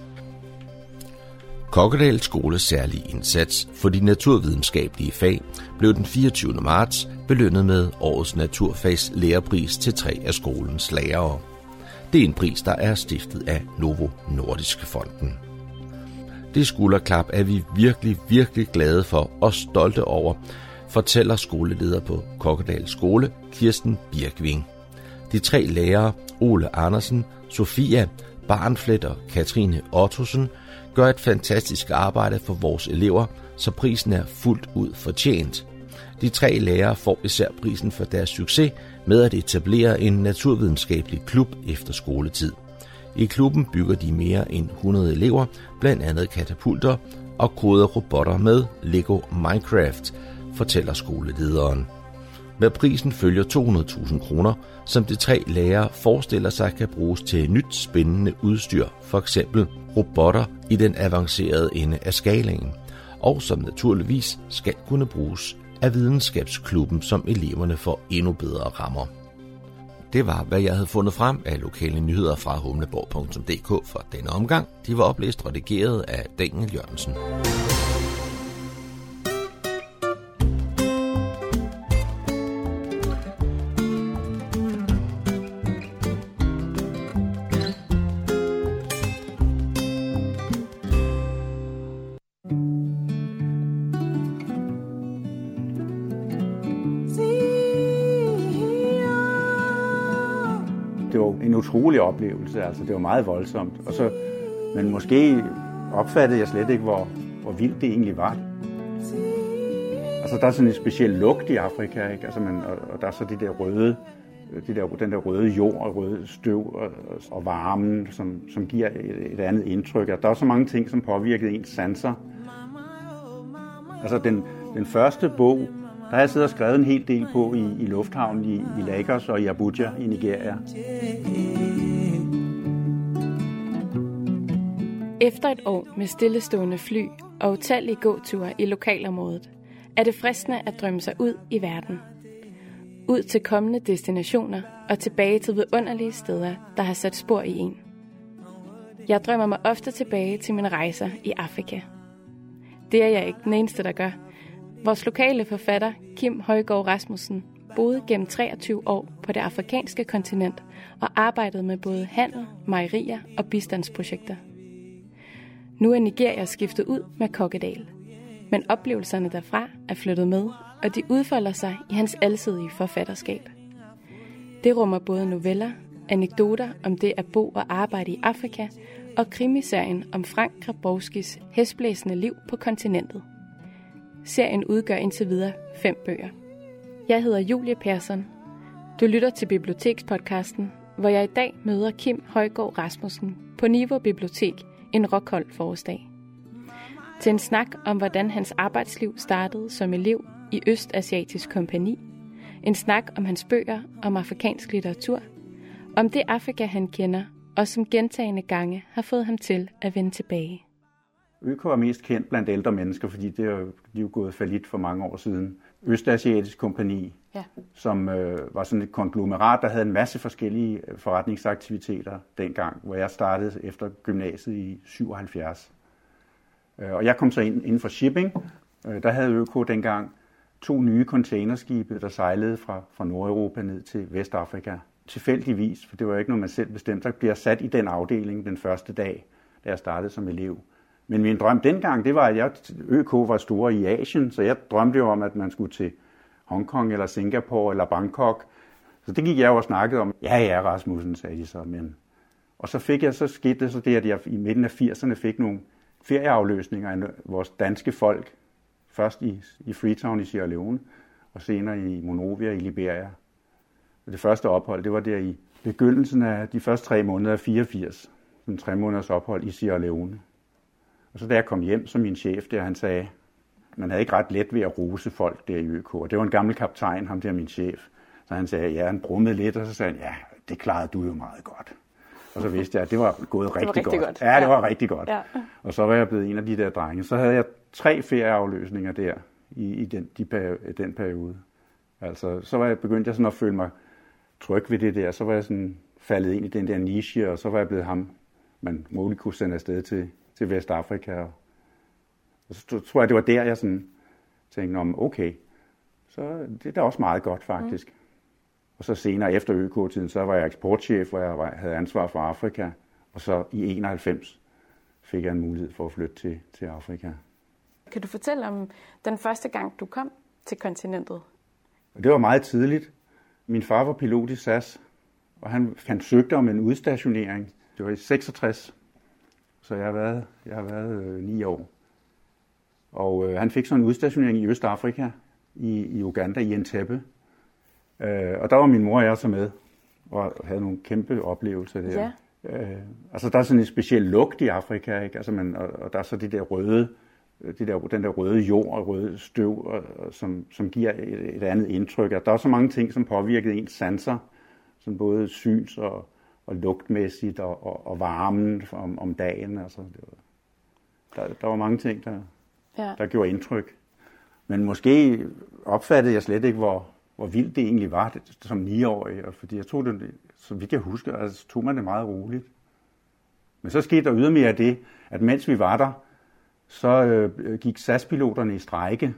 Kokkedal Skoles særlige indsats for de naturvidenskabelige fag blev den 24. marts belønnet med årets naturfags lærerpris til tre af skolens lærere. Det er en pris, der er stiftet af Novo Nordisk Fonden. Det skulderklap er vi virkelig, virkelig glade for og stolte over, fortæller skoleleder på Kokkedal Skole, Kirsten Birkving. De tre lærere, Ole Andersen, Sofia Barnflet og Katrine Ottosen, gør et fantastisk arbejde for vores elever, så prisen er fuldt ud fortjent. De tre lærere får især prisen for deres succes med at etablere en naturvidenskabelig klub efter skoletid. I klubben bygger de mere end 100 elever, blandt andet katapulter og koder robotter med Lego Minecraft, fortæller skolelederen. Med prisen følger 200.000 kroner, som de tre lærere forestiller sig kan bruges til nyt spændende udstyr, for eksempel robotter i den avancerede ende af skalaen, og som naturligvis skal kunne bruges af videnskabsklubben, som eleverne får endnu bedre rammer. Det var, hvad jeg havde fundet frem af lokale nyheder fra humleborg.dk for denne omgang. De var oplæst og redigeret af Daniel Jørgensen. Utrolig oplevelse. Altså, det var meget voldsomt. Og så, men måske opfattede jeg slet ikke, hvor, hvor vildt det egentlig var. Altså, der er sådan en speciel lugt i Afrika, ikke? Altså, man, og, og der er så de der røde, de der, den der røde jord og røde støv og, og varmen, som, som giver et, et andet indtryk. Og der er så mange ting, som påvirkede ens sanser. Altså, den, den første bog, der har jeg siddet og skrevet en hel del på i, i lufthavnen i, i Lagos og i Abuja i Nigeria. Efter et år med stillestående fly og utallige gåture i lokalområdet, er det fristende at drømme sig ud i verden. Ud til kommende destinationer og tilbage til vidunderlige steder, der har sat spor i en. Jeg drømmer mig ofte tilbage til mine rejser i Afrika. Det er jeg ikke den eneste, der gør. Vores lokale forfatter, Kim Højgaard Rasmussen, boede gennem 23 år på det afrikanske kontinent og arbejdede med både handel, mejerier og bistandsprojekter. Nu er Nigeria skiftet ud med Kokkedal. Men oplevelserne derfra er flyttet med, og de udfolder sig i hans alsidige forfatterskab. Det rummer både noveller, anekdoter om det at bo og arbejde i Afrika, og krimiserien om Frank Grabowskis hestblæsende liv på kontinentet. Serien udgør indtil videre fem bøger. Jeg hedder Julie Persson. Du lytter til Bibliotekspodcasten, hvor jeg i dag møder Kim Højgaard Rasmussen på Niveau Bibliotek en rockhold forårsdag. Til en snak om, hvordan hans arbejdsliv startede som elev i Østasiatisk Kompani. En snak om hans bøger om afrikansk litteratur. Om det Afrika, han kender, og som gentagende gange har fået ham til at vende tilbage. ØK er mest kendt blandt ældre mennesker, fordi det er jo, de er jo gået falit for mange år siden. Østasiatisk Kompani, ja. som øh, var sådan et konglomerat, der havde en masse forskellige øh, forretningsaktiviteter dengang, hvor jeg startede efter gymnasiet i 77. Øh, og jeg kom så ind inden for shipping. Øh, der havde ØK dengang to nye containerskibe, der sejlede fra, fra Nordeuropa ned til Vestafrika. Tilfældigvis, for det var ikke noget, man selv bestemte, så bliver sat i den afdeling den første dag, da jeg startede som elev. Men min drøm dengang, det var, at jeg, ØK var store i Asien, så jeg drømte jo om, at man skulle til Hongkong eller Singapore eller Bangkok. Så det gik jeg jo og snakkede om. Ja, ja, Rasmussen, sagde de så. Men... Og så fik jeg, så skidt det så det, at jeg i midten af 80'erne fik nogle ferieafløsninger af vores danske folk. Først i, i Freetown i Sierra Leone, og senere i Monrovia i Liberia. Det første ophold, det var der i begyndelsen af de første tre måneder af 84. En tre måneders ophold i Sierra Leone. Og så da jeg kom hjem, så min chef der, han sagde, man havde ikke ret let ved at rose folk der i ØK. Og det var en gammel kaptajn, ham der min chef. Så han sagde, ja, han brummede lidt, og så sagde han, ja, det klarede du jo meget godt. Og så vidste jeg, at det var gået rigtig, det var rigtig godt. godt. Ja, det var Ja. rigtig godt. Ja. Og så var jeg blevet en af de der drenge. Så havde jeg tre ferieafløsninger der i, i den, de, peri- den periode. Altså, så var jeg begyndt jeg sådan at føle mig tryg ved det der. Så var jeg sådan faldet ind i den der niche, og så var jeg blevet ham, man muligt kunne sende afsted til, til Vestafrika og Og så tror jeg, det var der, jeg sådan tænkte, om okay, så det er da også meget godt faktisk. Mm. Og så senere efter ØK-tiden, så var jeg eksportchef, hvor jeg havde ansvar for Afrika. Og så i 91 fik jeg en mulighed for at flytte til, til Afrika. Kan du fortælle om den første gang, du kom til kontinentet? Det var meget tidligt. Min far var pilot i SAS, og han, han søgte om en udstationering. Det var i 66, så jeg har været, jeg har været øh, ni år. Og øh, han fik sådan en udstationering i Østafrika, i, i Uganda, i Entebbe. Øh, og der var min mor og jeg så med, og havde nogle kæmpe oplevelser der. Ja. Øh, altså der er sådan en speciel lugt i Afrika, ikke? Altså, man, og, og der er så det der røde, det der, den der røde jord og røde støv, og, og, som, som giver et, et andet indtryk. Og der er så mange ting, som påvirkede ens sanser, som både syns og, og lugtmæssigt og, og, og varmen om, om dagen. Altså, det var, der, der var mange ting, der, ja. der gjorde indtryk. Men måske opfattede jeg slet ikke, hvor, hvor vildt det egentlig var det, som niårig. Og fordi jeg tog det, så vidt jeg husker, altså, tog man det meget roligt. Men så skete der ydermere det, at mens vi var der, så øh, gik SAS-piloterne i strejke.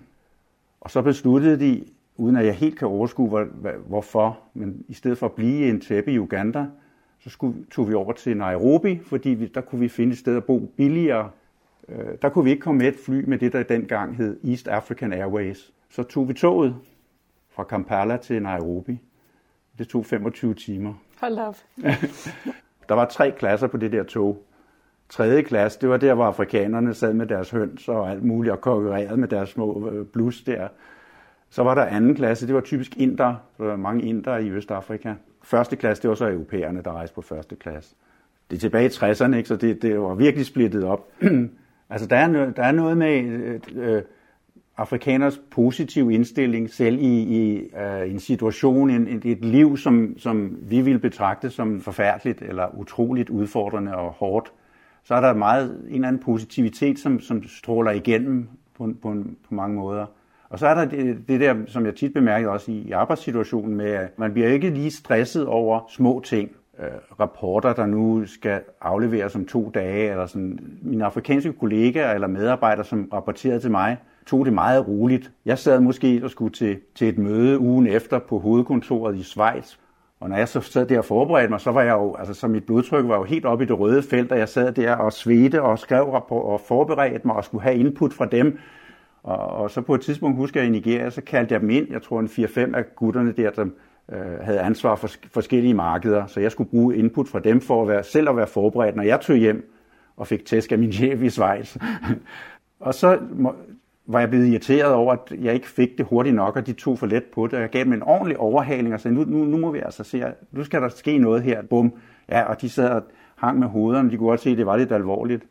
Og så besluttede de, uden at jeg helt kan overskue, hvor, hvorfor, men i stedet for at blive en tæppe i Uganda, så skulle, tog vi over til Nairobi, fordi vi, der kunne vi finde et sted at bo billigere. Øh, der kunne vi ikke komme med et fly med det, der dengang hed East African Airways. Så tog vi toget fra Kampala til Nairobi. Det tog 25 timer. Hold op. der var tre klasser på det der tog. Tredje klasse, det var der, hvor afrikanerne sad med deres høns og alt muligt og konkurrerede med deres små øh, blus der. Så var der anden klasse, det var typisk inder. Der var mange inder i Østafrika. Første klasse, det var så europæerne, der rejste på første klasse. Det er tilbage i 60'erne, ikke? så det, det var virkelig splittet op. altså, der er, der er noget med øh, øh, afrikaners positiv indstilling selv i, i øh, en situation, en, et liv, som, som vi vil betragte som forfærdeligt eller utroligt udfordrende og hårdt. Så er der meget en eller anden positivitet, som, som stråler igennem på, på, på mange måder. Og så er der det, det der, som jeg tit bemærker også i, i arbejdssituationen med, at man bliver ikke lige stresset over små ting. Øh, rapporter, der nu skal afleveres om to dage, eller sådan. Mine afrikanske kollegaer eller medarbejdere, som rapporterede til mig, tog det meget roligt. Jeg sad måske og skulle til, til et møde ugen efter på hovedkontoret i Schweiz, og når jeg så sad der og forberedte mig, så var jeg jo, altså så mit blodtryk var jo helt oppe i det røde felt, og jeg sad der og svedte og skrev rapport og forberedte mig og skulle have input fra dem. Og, og så på et tidspunkt, husker jeg i Nigeria, så kaldte jeg dem ind, jeg tror en 4-5 af gutterne der, der øh, havde ansvar for forskellige markeder, så jeg skulle bruge input fra dem for at være, selv at være forberedt, når jeg tog hjem og fik tæsk af min chef i Schweiz. og så var jeg blevet irriteret over, at jeg ikke fik det hurtigt nok, og de tog for let på det. Jeg gav dem en ordentlig overhaling og sagde, nu, nu, nu må vi altså se, nu skal der ske noget her. Bum. Ja, og de sad og hang med hovederne, de kunne godt se, at det var lidt alvorligt.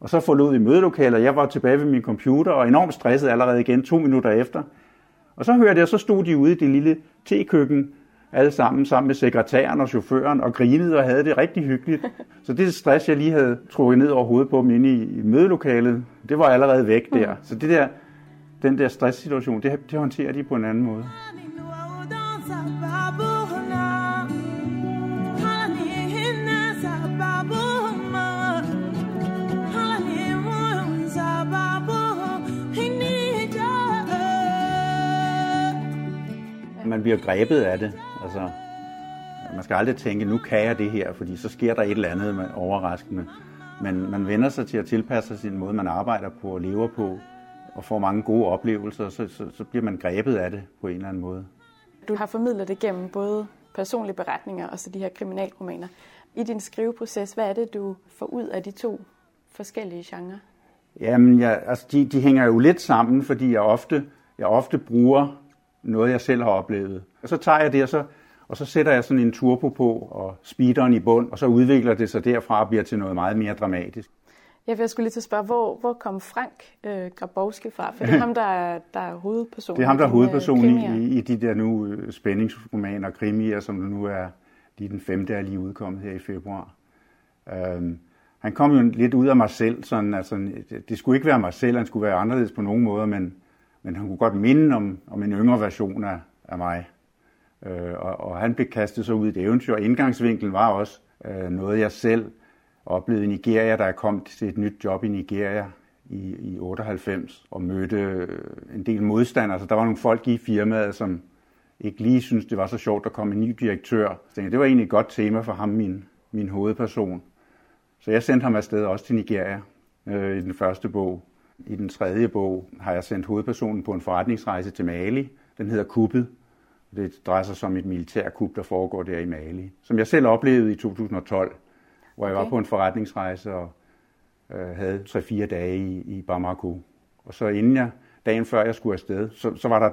Og så forlod vi mødelokalet, jeg var tilbage ved min computer og enormt stresset allerede igen to minutter efter. Og så hørte jeg, så stod de ude i det lille tekøkken, alle sammen, sammen med sekretæren og chaufføren, og grinede og havde det rigtig hyggeligt. Så det stress, jeg lige havde trukket ned over hovedet på dem inde i, i mødelokalet, det var allerede væk der. Så det der, den der stresssituation, det, det håndterer de på en anden måde. Man bliver grebet af det. Altså, man skal aldrig tænke, nu kan jeg det her, fordi så sker der et eller andet overraskende. Men man vender sig til at tilpasse sin måde, man arbejder på og lever på, og får mange gode oplevelser, så, så, så bliver man grebet af det på en eller anden måde. Du har formidlet det gennem både personlige beretninger og så de her kriminalromaner. I din skriveproces, hvad er det, du får ud af de to forskellige genrer? Jamen, jeg, altså, de, de hænger jo lidt sammen, fordi jeg ofte, jeg ofte bruger noget, jeg selv har oplevet. Og så tager jeg det, og så, og så sætter jeg sådan en turbo på, og speederen i bund, og så udvikler det sig derfra og bliver til noget meget mere dramatisk. Ja, for jeg skulle lige til at spørge, hvor, hvor kom Frank øh, Grabowski fra? For det er ham, der er, der er hovedpersonen. Det er ham, der er hovedpersonen i, i, i de der nu øh, spændingsromaner, krimier, som nu er lige den femte er lige udkommet her i februar. Øhm, han kom jo lidt ud af mig selv, sådan, altså, det, skulle ikke være mig selv, han skulle være anderledes på nogen måder, men, men han kunne godt minde om, om en yngre version af, af mig. Øh, og, og han blev kastet så ud i et eventyr, og indgangsvinkelen var også øh, noget, jeg selv oplevede i Nigeria, da jeg kom til et nyt job i Nigeria i, i 98 og mødte øh, en del modstandere. Altså, der var nogle folk i firmaet, som ikke lige synes det var så sjovt, at komme en ny direktør. Så tænkte, det var egentlig et godt tema for ham, min, min hovedperson. Så jeg sendte ham afsted også til Nigeria øh, i den første bog. I den tredje bog har jeg sendt hovedpersonen på en forretningsrejse til Mali. Den hedder Kuppet. Det drejer sig som et militærkup, der foregår der i Mali. Som jeg selv oplevede i 2012, hvor jeg okay. var på en forretningsrejse og øh, havde 3-4 dage i, i Bamako. Og så inden jeg, dagen før jeg skulle afsted, så, så var der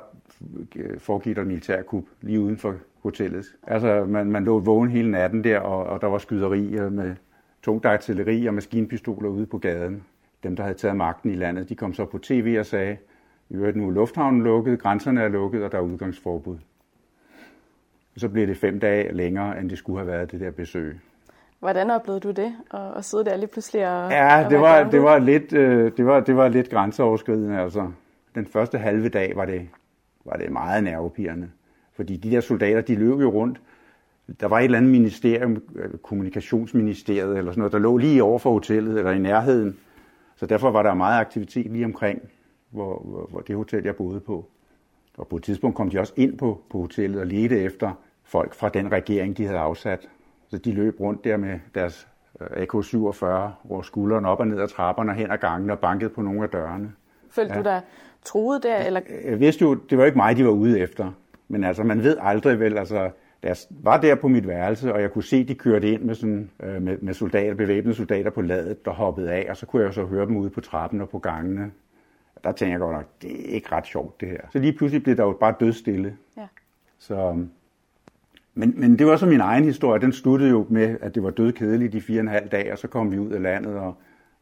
øh, foregik der et militærkup lige uden for hotellet. Altså, man, man lå vågen hele natten der, og, og der var skyderier med tungt artilleri og maskinpistoler ude på gaden. Dem, der havde taget magten i landet, de kom så på tv og sagde, vi at nu er lufthavnen lukket, grænserne er lukket, og der er udgangsforbud. Og så blev det fem dage længere, end det skulle have været, det der besøg. Hvordan oplevede du det, at, at sidde der lige pludselig og Ja, det var, det var lidt, øh, det var, det var lidt grænseoverskridende. Altså. Den første halve dag var det, var det meget nervepirrende. Fordi de der soldater, de løb jo rundt. Der var et eller andet ministerium, øh, kommunikationsministeriet eller sådan noget, der lå lige over for hotellet eller i nærheden. Så derfor var der meget aktivitet lige omkring, hvor, hvor, hvor det hotel, jeg boede på. Og på et tidspunkt kom de også ind på, på hotellet og ledte efter folk fra den regering, de havde afsat. Så de løb rundt der med deres øh, AK-47 over skulderen op og ned ad trapperne og hen ad gangen og bankede på nogle af dørene. Følte ja. du dig troet der? Eller? Jeg vidste jo, det var ikke mig, de var ude efter. Men altså, man ved aldrig vel, altså, da jeg var der på mit værelse, og jeg kunne se, de kørte ind med, sådan, øh, med, med soldater, bevæbnede soldater på ladet, der hoppede af, og så kunne jeg så høre dem ude på trappen og på gangene. Der tænkte jeg godt nok, det er ikke ret sjovt det her. Så lige pludselig blev der jo bare dødstille. Ja. Så, men, men det var så min egen historie. Den sluttede jo med, at det var død kedeligt de fire og en halv dag, og så kom vi ud af landet, og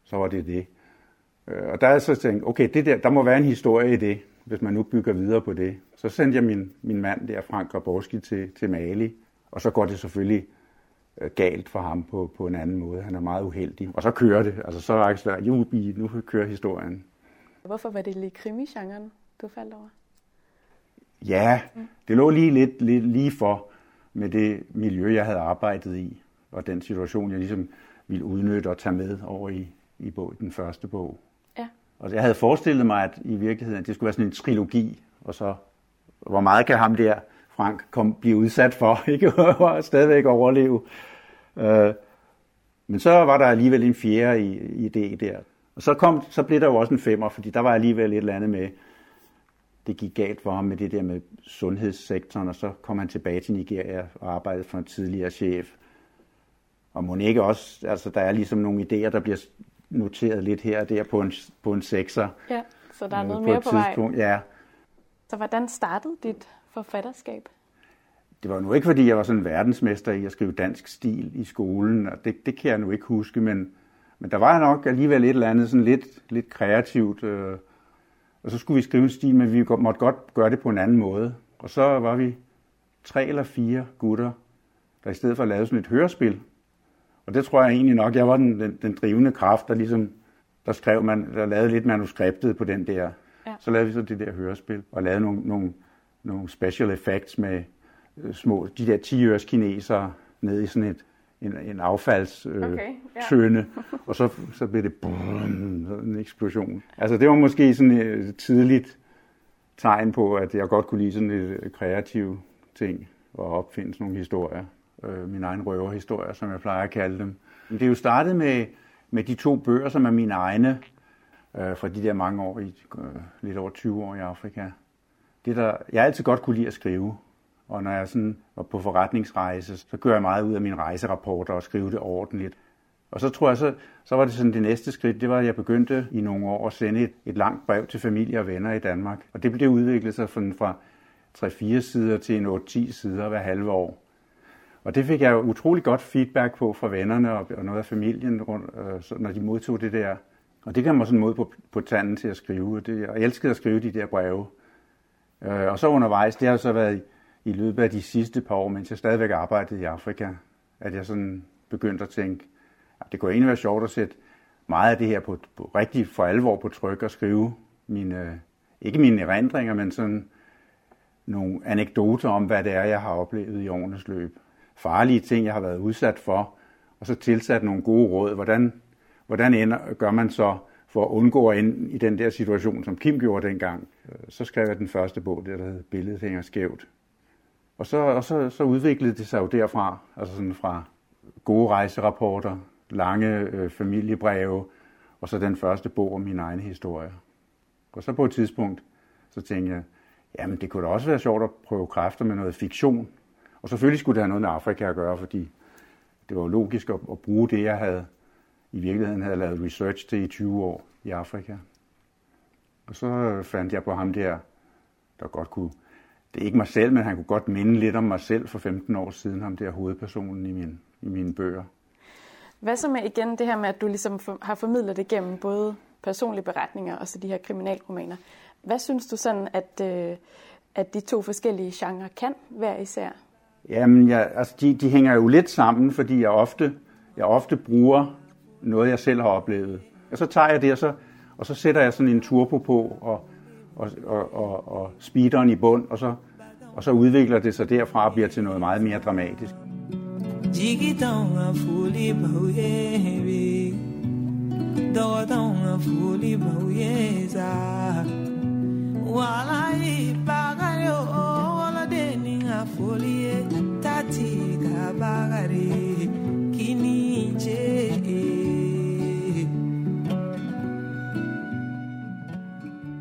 så var det det. Øh, og der er så tænkt, okay, det der, der må være en historie i det, hvis man nu bygger videre på det. Så sendte jeg min, min mand der, Frank Grabowski, til, til Mali, og så går det selvfølgelig øh, galt for ham på, på en anden måde. Han er meget uheldig. Og så kører det. Altså så er det jubi, nu kører historien. Hvorfor var det lige krimi-genren, du faldt over? Ja, det lå lige lidt, lidt lige for med det miljø, jeg havde arbejdet i, og den situation, jeg ligesom ville udnytte og tage med over i, i bog, den første bog. Og jeg havde forestillet mig, at i virkeligheden, at det skulle være sådan en trilogi, og så hvor meget kan ham der, Frank, kom, blive udsat for, ikke? og stadigvæk overleve. Øh, men så var der alligevel en fjerde idé der. Og så, kom, så blev der jo også en femmer, fordi der var alligevel et eller andet med, det gik galt for ham med det der med sundhedssektoren, og så kom han tilbage til Nigeria og arbejdede for en tidligere chef. Og må ikke også, altså der er ligesom nogle idéer, der bliver noteret lidt her og der på en, på en sekser. Ja, så der er noget på mere på tidspunkt. vej. Ja. Så hvordan startede dit forfatterskab? Det var nu ikke, fordi jeg var sådan verdensmester i at skrive dansk stil i skolen, og det, det kan jeg nu ikke huske, men, men der var nok alligevel et eller andet sådan lidt, lidt kreativt. Øh, og så skulle vi skrive en stil, men vi måtte godt gøre det på en anden måde. Og så var vi tre eller fire gutter, der i stedet for lavede sådan et hørespil. Og det tror jeg egentlig nok, jeg var den, den, den drivende kraft, der ligesom, der skrev man, der lavede lidt manuskriptet på den der. Ja. Så lavede vi så det der hørespil, og lavede nogle, nogle, nogle special effects med øh, små, de der 10 øres kinesere nede i sådan et, en, en affaldstønde, øh, okay, ja. og så, så blev det brrrr, en eksplosion. Altså det var måske sådan et tidligt tegn på, at jeg godt kunne lide sådan et kreativ ting og opfinde sådan nogle historier. Øh, min egen røverhistorier, som jeg plejer at kalde dem. Men det er jo startet med, med de to bøger, som er mine egne, øh, fra de der mange år, i, øh, lidt over 20 år i Afrika. Det der, jeg altid godt kunne lide at skrive, og når jeg sådan var på forretningsrejse, så gør jeg meget ud af mine rejserapporter og skrive det ordentligt. Og så tror jeg, så, så var det sådan det næste skridt, det var, at jeg begyndte i nogle år at sende et, et langt brev til familie og venner i Danmark. Og det blev udviklet sig fra 3-4 sider til en 8-10 sider hver halve år. Og det fik jeg utrolig godt feedback på fra vennerne og, og noget af familien, rundt, øh, når de modtog det der. Og det gav mig sådan måde på, på tanden til at skrive. Det, jeg elskede at skrive de der breve. Øh, og så undervejs, det har så været i løbet af de sidste par år, mens jeg stadigvæk arbejdede i Afrika, at jeg sådan begyndte at tænke, at det kunne egentlig være sjovt at sætte meget af det her på, på rigtig for alvor på tryk og skrive mine, øh, ikke mine erindringer, men sådan nogle anekdoter om, hvad det er, jeg har oplevet i årenes løb. Farlige ting, jeg har været udsat for, og så tilsat nogle gode råd. Hvordan, hvordan ender, gør man så for at undgå at ende i den der situation, som Kim gjorde dengang, øh, så skrev jeg den første bog, der, der hed Billedet hænger skævt. Og så, og så, så udviklede det sig jo derfra, altså sådan fra gode rejserapporter, lange øh, familiebreve, og så den første bog om min egen historie. Og så på et tidspunkt, så tænkte jeg, jamen det kunne da også være sjovt at prøve kræfter med noget fiktion. Og selvfølgelig skulle det have noget med Afrika at gøre, fordi det var logisk at, at bruge det, jeg havde i virkeligheden havde lavet research til i 20 år i Afrika. Og så fandt jeg på ham der, der godt kunne, det er ikke mig selv, men han kunne godt minde lidt om mig selv for 15 år siden, ham der hovedpersonen i, min, i mine bøger. Hvad så med igen det her med, at du ligesom har formidlet det gennem både personlige beretninger og så de her kriminalromaner. Hvad synes du sådan, at, øh, at de to forskellige genrer kan være især? Jamen, jeg, altså, de, de hænger jo lidt sammen, fordi jeg ofte, jeg ofte bruger noget, jeg selv har oplevet. Og så tager jeg det, og så, og så sætter jeg sådan en turbo på, og, og, og, og, og speederen i bund, og så, og så udvikler det sig derfra og bliver til noget meget mere dramatisk tati kabagare kini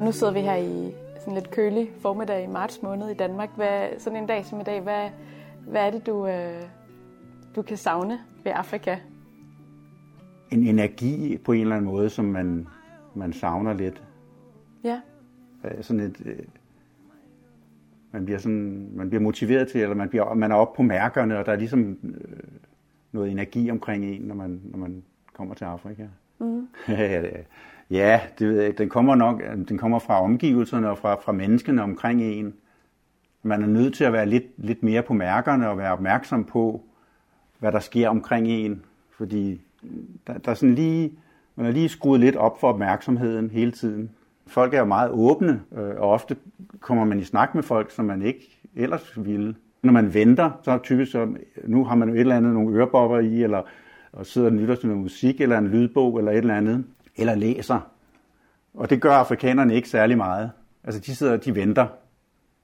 Nu sidder vi her i sådan lidt kølig formiddag i marts måned i Danmark. Hvad, sådan en dag som i dag, hvad, hvad er det, du, øh, du kan savne ved Afrika? En energi på en eller anden måde, som man, man savner lidt. Ja. Sådan et, øh, man bliver, sådan, man bliver motiveret til, eller man, bliver, man er oppe på mærkerne, og der er ligesom øh, noget energi omkring en, når man, når man kommer til Afrika. Mm. Ja, det ved jeg Den kommer nok den kommer fra omgivelserne og fra, fra menneskene omkring en. Man er nødt til at være lidt, lidt mere på mærkerne og være opmærksom på, hvad der sker omkring en. Fordi der, der er sådan lige, man er lige skruet lidt op for opmærksomheden hele tiden. Folk er jo meget åbne, øh, og ofte kommer man i snak med folk, som man ikke ellers ville. Når man venter, så er det typisk så, nu har man jo et eller andet, nogle ørebobber i, eller og sidder og lytter til noget musik, eller en lydbog, eller et eller andet eller læser. Og det gør afrikanerne ikke særlig meget. Altså de sidder de venter.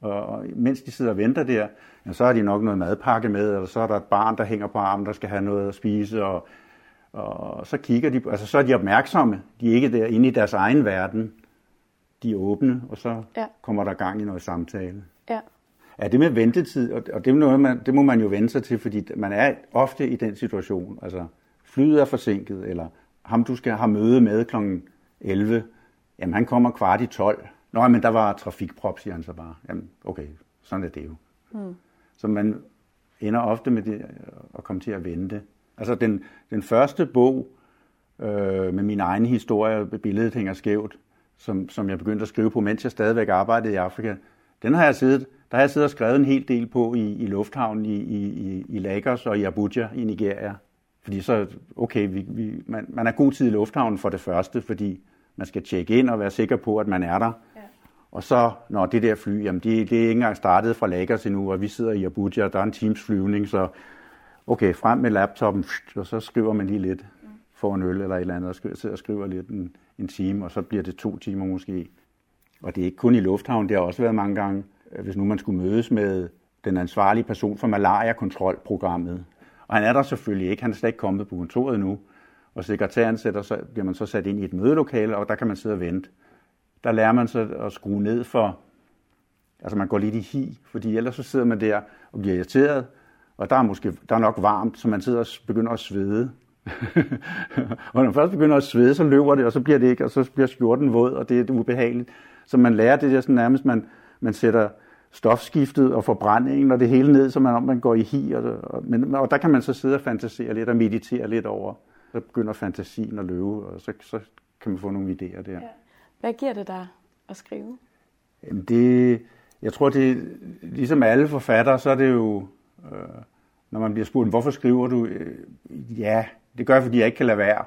Og, og mens de sidder og venter der, ja, så har de nok noget madpakke med, eller så er der et barn, der hænger på armen, der skal have noget at spise, og, og så kigger de, altså så er de opmærksomme. De er ikke der inde i deres egen verden. De er åbne, og så ja. kommer der gang i noget samtale. Ja. Ja, det med ventetid, og det, er noget, man, det må man jo vende sig til, fordi man er ofte i den situation. Altså, flyet er forsinket, eller ham du skal have møde med kl. 11, jamen han kommer kvart i 12. Nå, men der var trafikprop, siger han så bare. Jamen, okay, sådan er det jo. Mm. Så man ender ofte med det at komme til at vente. Altså den, den første bog øh, med min egen historie, billedet hænger skævt, som, som jeg begyndte at skrive på, mens jeg stadigvæk arbejdede i Afrika, den har jeg siddet, der har jeg siddet og skrevet en hel del på i, i lufthavnen i, i, i Lagos og i Abuja i Nigeria. Fordi så, okay, vi, vi, man, man er god tid i lufthavnen for det første, fordi man skal tjekke ind og være sikker på, at man er der. Ja. Og så, når det der fly, jamen det, det er ikke engang startet fra Lagos endnu, og vi sidder i Abuja, og der er en teams flyvning, så okay, frem med laptopen, og så skriver man lige lidt for en øl eller et eller andet, og sidder og skriver lidt en, en time, og så bliver det to timer måske. Og det er ikke kun i Lufthavn, det har også været mange gange, hvis nu man skulle mødes med den ansvarlige person for malaria-kontrolprogrammet, og han er der selvfølgelig ikke. Han er slet ikke kommet på kontoret nu. Og sekretæren sætter, så bliver man så sat ind i et mødelokale, og der kan man sidde og vente. Der lærer man så at skrue ned for, altså man går lidt i hi, fordi ellers så sidder man der og bliver irriteret, og der er måske der er nok varmt, så man sidder og begynder at svede og når man først begynder at svede, så løber det, og så bliver det ikke, og så bliver skjorten våd, og det er ubehageligt. Så man lærer det der sådan nærmest, man, man sætter stofskiftet og forbrændingen og det hele ned, så man, om man går i hi. Og, og, men, og der kan man så sidde og fantasere lidt og meditere lidt over. Så begynder fantasien at løbe, og så, så kan man få nogle idéer der. Ja. Hvad giver det dig at skrive? Jamen det, jeg tror, det ligesom alle forfattere, så er det jo, øh, når man bliver spurgt, hvorfor skriver du? Øh, ja, det gør jeg, fordi jeg ikke kan lade være.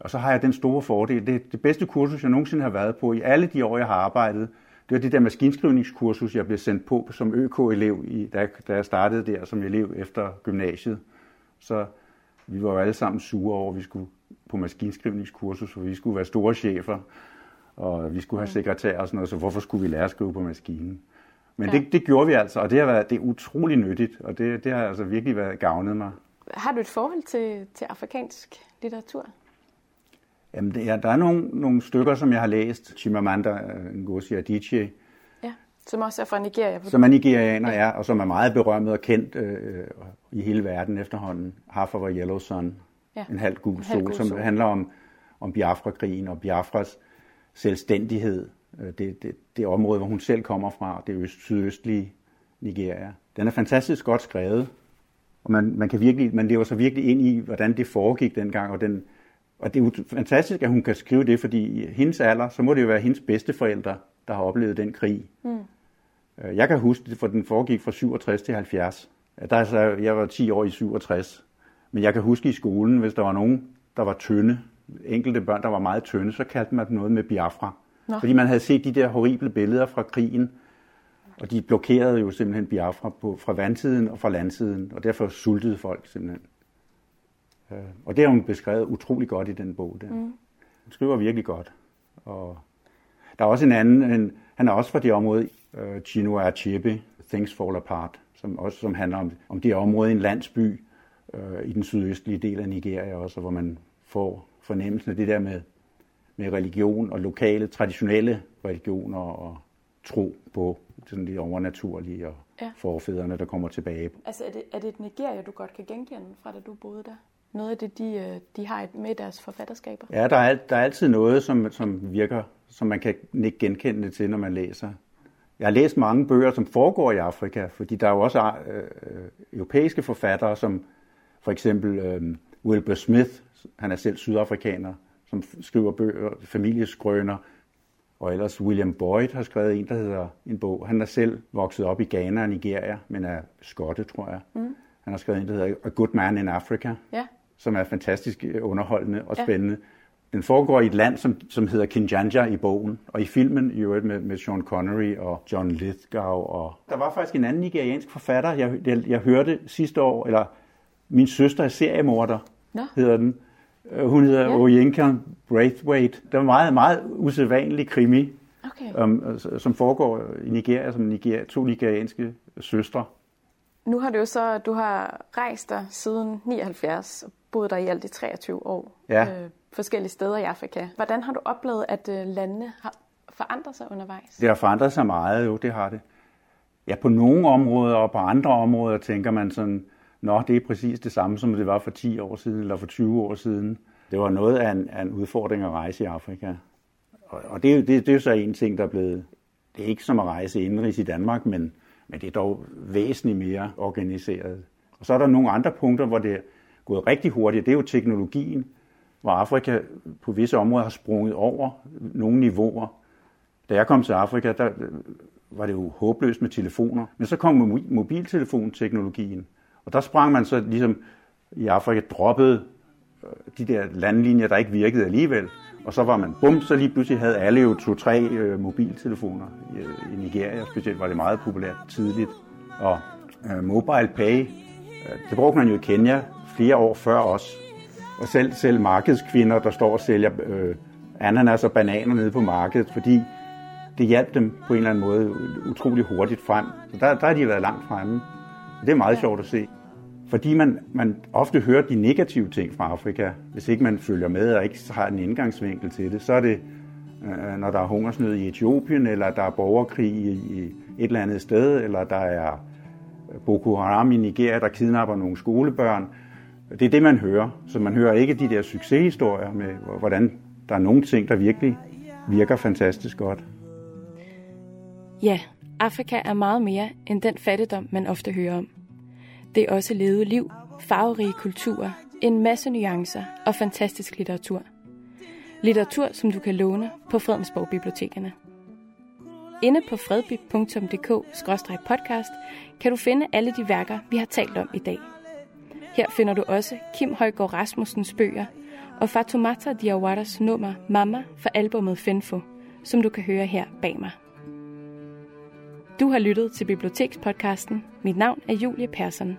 Og så har jeg den store fordel. Det er det bedste kursus, jeg nogensinde har været på i alle de år, jeg har arbejdet det var det der maskinskrivningskursus, jeg blev sendt på som ØK-elev, i, da, da jeg startede der som elev efter gymnasiet. Så vi var jo alle sammen sure over, at vi skulle på maskinskrivningskursus, hvor vi skulle være store chefer, og vi skulle have sekretær og sådan noget, så hvorfor skulle vi lære at skrive på maskinen? Men ja. det, det gjorde vi altså, og det har været det er utrolig nyttigt, og det, det har altså virkelig været gavnet mig. Har du et forhold til, til afrikansk litteratur? Jamen, det er, der er nogle, nogle stykker, som jeg har læst. Chimamanda Ngozi Adichie. Ja, som også er fra Nigeria. Som er nigerianer, ja, og som er meget berømmet og kendt øh, i hele verden efterhånden. Half of a Yellow Sun. Ja. En halv gul sol, som sol. handler om, om Biafra-krigen og Biafras selvstændighed. Øh, det, det, det område, hvor hun selv kommer fra, det øst, sydøstlige Nigeria. Den er fantastisk godt skrevet, og man, man, kan virkelig, man lever sig virkelig ind i, hvordan det foregik dengang, og den, og det er jo fantastisk, at hun kan skrive det, fordi i hendes alder, så må det jo være hendes bedsteforældre, der har oplevet den krig. Mm. Øh, jeg kan huske det, for den foregik fra 67 til 70. Der er så, jeg var 10 år i 67. Men jeg kan huske i skolen, hvis der var nogen, der var tynde, enkelte børn, der var meget tynde, så kaldte man dem noget med Biafra. Nå. Fordi man havde set de der horrible billeder fra krigen, og de blokerede jo simpelthen Biafra på, fra vandsiden og fra landsiden, og derfor sultede folk simpelthen. Øh, og det har hun beskrevet utrolig godt i den bog. Der. Mm. Hun skriver virkelig godt. Og der er også en anden, en, han er også fra det område, uh, Chinua Achebe, Things Fall Apart, som også som handler om, om det område i en landsby uh, i den sydøstlige del af Nigeria også, hvor man får fornemmelsen af det der med, med religion og lokale, traditionelle religioner og tro på sådan det overnaturlige og ja. forfædrene, der kommer tilbage. Altså er det, er det et Nigeria, du godt kan genkende fra da du boede der? noget af det, de, øh, de har med i deres forfatterskaber? Ja, der er, der er altid noget, som, som virker, som man kan ikke genkende til, når man læser. Jeg har læst mange bøger, som foregår i Afrika, fordi der er jo også øh, øh, europæiske forfattere, som for eksempel øh, Wilbur Smith, han er selv sydafrikaner, som skriver bøger, familieskrøner, og ellers William Boyd har skrevet en, der hedder en bog. Han er selv vokset op i Ghana og Nigeria, men er skotte, tror jeg. Mm. Han har skrevet en, der hedder A Good Man in Africa. Ja som er fantastisk øh, underholdende og spændende. Ja. Den foregår i et land, som, som hedder Kinjanja i bogen, og i filmen i øvrigt med, med Sean Connery og John Lithgow. Og... Der var faktisk en anden nigeriansk forfatter, jeg, jeg, jeg hørte sidste år, eller Min søster er seriemorder, Nå. hedder den. Øh, hun hedder ja. Oyenka Braithwaite. Det var en meget, meget usædvanlig krimi, okay. um, som foregår i Nigeria, som Nigeria, to nigerianske søstre. Nu har du jo så, du har rejst dig siden 79 og boet der i alt i 23 år. Ja. Øh, forskellige steder i Afrika. Hvordan har du oplevet, at øh, landene har forandret sig undervejs? Det har forandret sig meget, jo, det har det. Ja, på nogle områder og på andre områder tænker man sådan, nå, det er præcis det samme, som det var for 10 år siden eller for 20 år siden. Det var noget af en, af en udfordring at rejse i Afrika. Og, og det, det, det er jo så en ting, der er blevet... Det er ikke som at rejse indenrigs i Danmark, men men det er dog væsentligt mere organiseret. Og så er der nogle andre punkter, hvor det er gået rigtig hurtigt. Det er jo teknologien, hvor Afrika på visse områder har sprunget over nogle niveauer. Da jeg kom til Afrika, der var det jo håbløst med telefoner. Men så kom mobiltelefonteknologien, og der sprang man så ligesom i Afrika droppede øh, de der landlinjer, der ikke virkede alligevel. Og så var man, bum, så lige pludselig havde alle jo to-tre øh, mobiltelefoner i, øh, i Nigeria. Specielt var det meget populært tidligt. Og øh, mobile pay, øh, det brugte man jo i Kenya flere år før os. Og selv, selv markedskvinder, der står og sælger øh, ananas og bananer nede på markedet, fordi det hjalp dem på en eller anden måde utrolig hurtigt frem. Så der, der har de været langt fremme. Det er meget sjovt at se. Fordi man, man ofte hører de negative ting fra Afrika, hvis ikke man følger med og ikke har en indgangsvinkel til det, så er det, øh, når der er hungersnød i Etiopien, eller der er borgerkrig i, i et eller andet sted, eller der er Boko Haram i Nigeria, der kidnapper nogle skolebørn. Det er det, man hører. Så man hører ikke de der succeshistorier med, hvordan der er nogle ting, der virkelig virker fantastisk godt. Ja, Afrika er meget mere end den fattigdom, man ofte hører om. Det er også levet liv, farverige kulturer, en masse nuancer og fantastisk litteratur. Litteratur, som du kan låne på Fredensborg Bibliotekerne. Inde på fredbib.dk-podcast kan du finde alle de værker, vi har talt om i dag. Her finder du også Kim Højgaard Rasmussens bøger og Fatoumata Diawaras nummer Mama fra albumet Fenfo, som du kan høre her bag mig. Du har lyttet til Bibliotekspodcasten. Mit navn er Julie Persson.